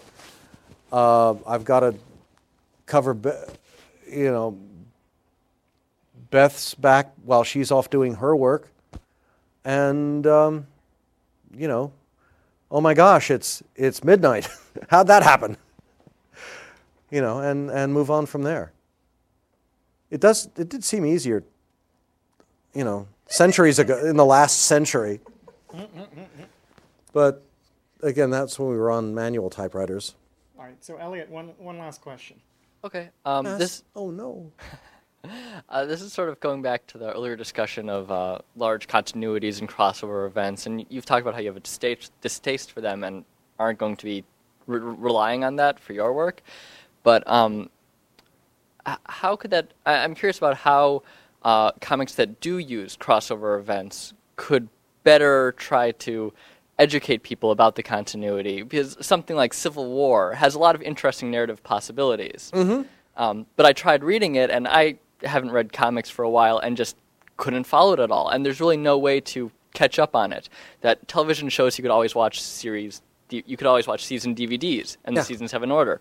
E: Uh, I've got to cover, you know, Beth's back while she's off doing her work, and um, you know, oh my gosh, it's it's midnight. How'd that happen? You know, and and move on from there. It does. It did seem easier, you know, centuries ago in the last century. But again, that's when we were on manual typewriters.
B: All right, so Elliot, one, one last question.
N: Okay. Um,
E: Yes.
N: this
E: Oh no.
N: uh, this is sort of going back to the earlier discussion of uh, large continuities and crossover events, and you've talked about how you have a distaste, distaste for them and aren't going to be re- relying on that for your work. But um, how could that? I- I'm curious about how uh, comics that do use crossover events could better try to educate people about the continuity because something like Civil War has a lot of interesting narrative possibilities.
E: Mm-hmm.
N: Um, but I tried reading it, and I haven't read comics for a while, and just couldn't follow it at all. And there's really no way to catch up on it. That television shows you could always watch series, you could always watch season DVDs, and
E: Yeah.
N: the seasons have an order.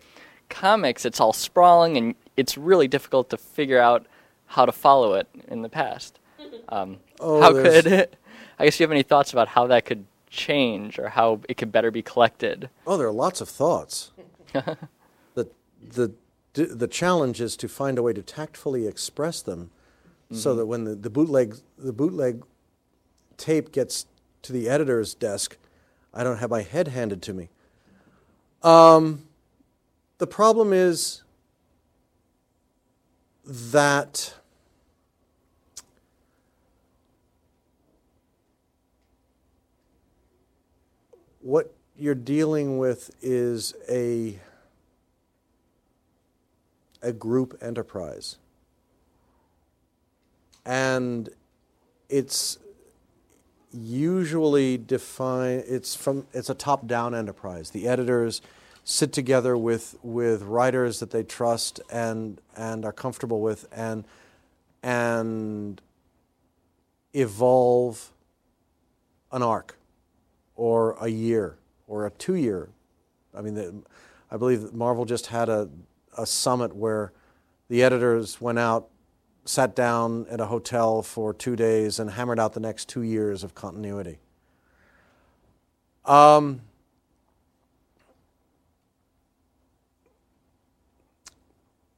N: Comics, it's all sprawling, and it's really difficult to figure out how to follow it in the past. Um,
E: Oh,
N: how
E: there's-
N: could I guess you have any thoughts about how that could change or how it could better be collected?
E: Oh, there are lots of thoughts. the the the challenge is to find a way to tactfully express them, so
N: Mhm.
E: that when the, the bootleg the bootleg tape gets to the editor's desk, I don't have my head handed to me. Um, the problem is that what you're dealing with is a a group enterprise and it's usually defined it's from it's a top down enterprise the editors sit together with with writers that they trust and and are comfortable with and and evolve an arc or a year or a two year. I mean, the, I believe Marvel just had a, a summit where the editors went out, sat down at a hotel for two days, and hammered out the next two years of continuity. Um,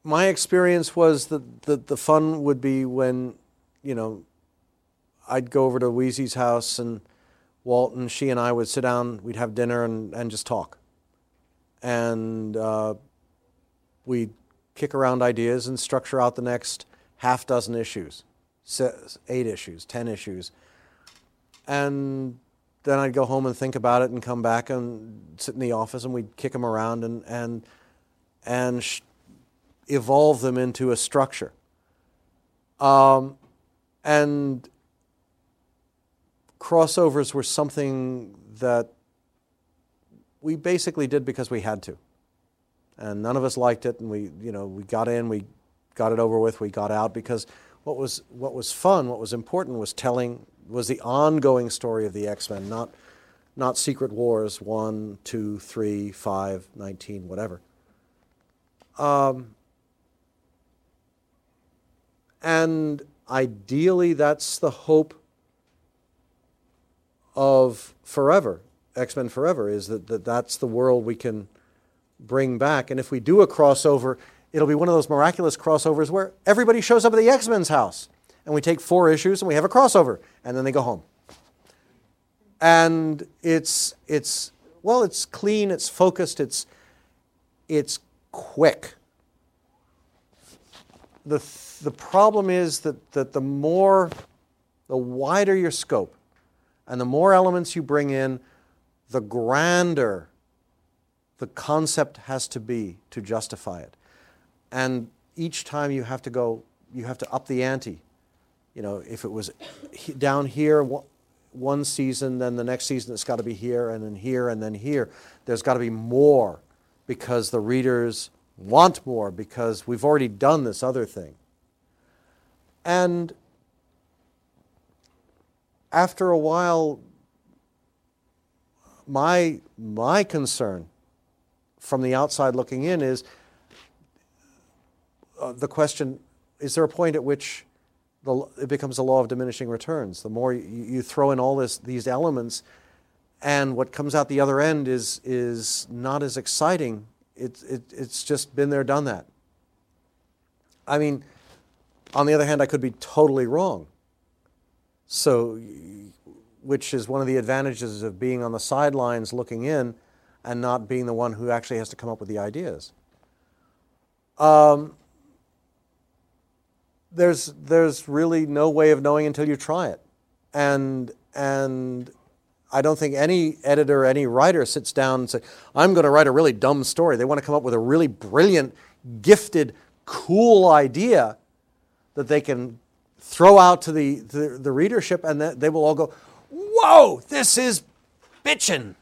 E: my experience was that the, the fun would be when, you know, I'd go over to Weezie's house and Walton, she and I would sit down, we'd have dinner and, and just talk. And uh, we'd kick around ideas and structure out the next half dozen issues, eight issues, ten issues. And then I'd go home and think about it and come back and sit in the office and we'd kick them around and, and, and sh- evolve them into a structure. Um, and crossovers were something that we basically did because we had to. And none of us liked it, and we, you know, we got in, we got it over with, we got out because what was what was fun, what was important was telling was the ongoing story of the X-Men, not not Secret Wars one, two, three, five, nineteen, whatever. Um, and ideally, that's the hope of Forever, X Men Forever, is that, that that's the world we can bring back. And if we do a crossover, it'll be one of those miraculous crossovers where everybody shows up at the X Men's house. And we take four issues and we have a crossover, and then they go home. And it's, it's well, it's clean, it's focused, it's, it's quick. The, the problem is that, that the more, the wider your scope, and the more elements you bring in, the grander the concept has to be to justify it. And each time you have to go, you have to up the ante. You know, if it was down here one- season, then the next season it's got to be here, and then here, and then here. There's got to be more because the readers want more because we've already done this other thing. And after a while, my my concern from the outside looking in is uh, the question: Is there a point at which the, it becomes a law of diminishing returns? The more you, you throw in all this, these elements, and what comes out the other end is is not as exciting. It, it, it's just been there, done that. I mean, on the other hand, I could be totally wrong. So, which is one of the advantages of being on the sidelines looking in and not being the one who actually has to come up with the ideas. Um, there's, there's really no way of knowing until you try it. And, and I don't think any editor, any writer sits down and says, I'm going to write a really dumb story. They want to come up with a really brilliant, gifted, cool idea that they can throw out to the, the, the readership, and they will all go, Whoa, this is bitchin'.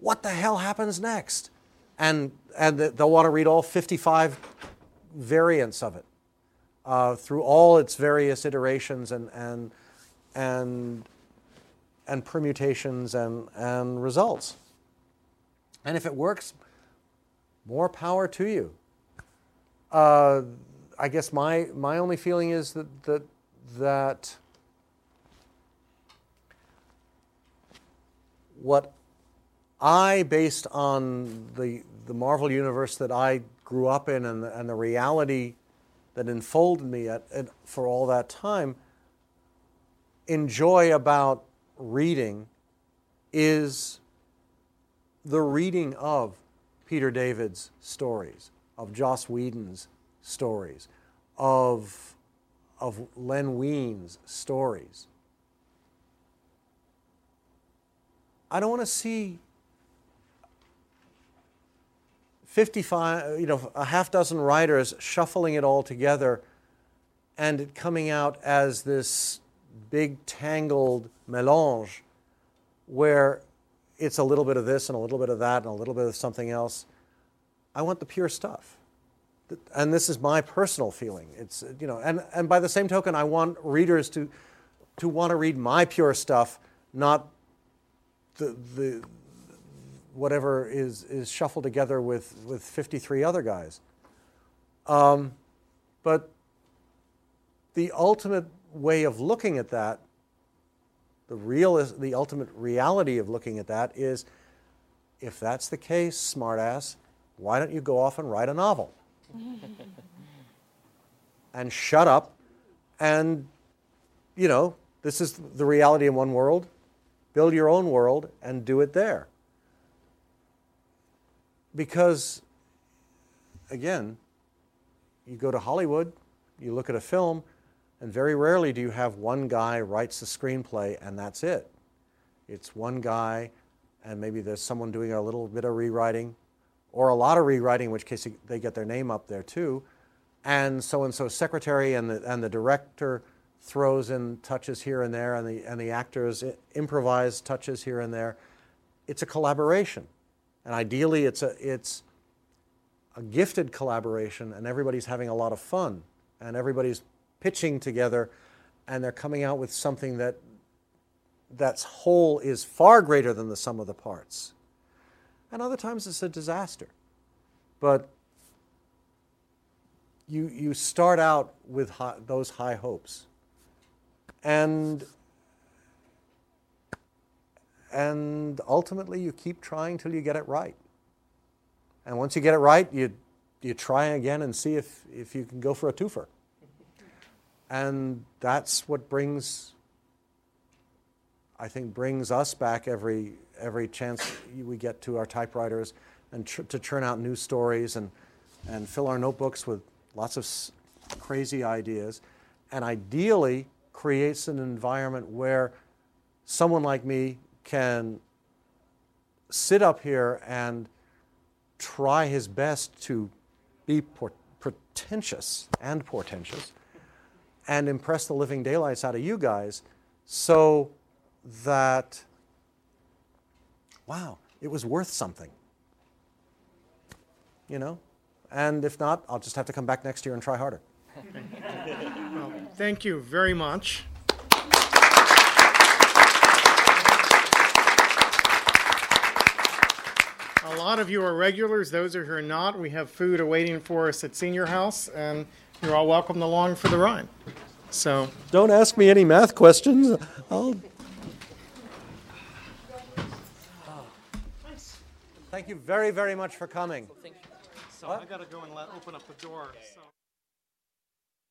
E: What the hell happens next? And, and they'll want to read all 55 variants of it uh, through all its various iterations and, and, and, and permutations and, and results. And if it works, more power to you. Uh, I guess my, my only feeling is that, that, that what I, based on the, the Marvel universe that I grew up in and the, and the reality that enfolded me at, at, for all that time, enjoy about reading is the reading of Peter David's stories, of Joss Whedon's stories, of, of Len Wein's stories. I don't want to see 55, you know, a half dozen writers shuffling it all together and it coming out as this big tangled melange where it's a little bit of this and a little bit of that and a little bit of something else. I want the pure stuff and this is my personal feeling. It's you know, and, and by the same token, I want readers to to want to read my pure stuff, not the the whatever is is shuffled together with with 53 other guys. Um, but the ultimate way of looking at that, the real the ultimate reality of looking at that is, if that's the case, smartass, why don't you go off and write a novel? and shut up and, you know, this is the reality in one world. Build your own world and do it there. Because, again, you go to Hollywood, you look at a film, and very rarely do you have one guy writes the screenplay and that's it. It's one guy, and maybe there's someone doing a little bit of rewriting, or a lot of rewriting, in which case they get their name up there too. And so and so secretary and the, and the director throws in touches here and there, and the, and the actors improvise touches here and there. It's a collaboration. And ideally, it's a, it's a gifted collaboration, and everybody's having a lot of fun, and everybody's pitching together, and they're coming out with something that that's whole is far greater than the sum of the parts and other times it's a disaster. But you, you start out with high, those high hopes. And, and ultimately, you keep trying till you get it right. And once you get it right, you, you try again and see if, if you can go for a twofer. And that's what brings, I think, brings us back every, every chance we get to our typewriters and tr- to churn out new stories and, and fill our notebooks with lots of s- crazy ideas, and ideally creates an environment where someone like me can sit up here and try his best to be pretentious and portentous and impress the living daylights out of you guys so that wow, it was worth something. You know? And if not, I'll just have to come back next year and try harder.
B: well, thank you very much. a lot of you are regulars. Those who are not, we have food awaiting for us at Senior House, and you're all welcome along for the ride. So,
E: Don't ask me any math questions. I'll. Thank you very, very much for coming.
B: so I got to go and let, open up the door. So.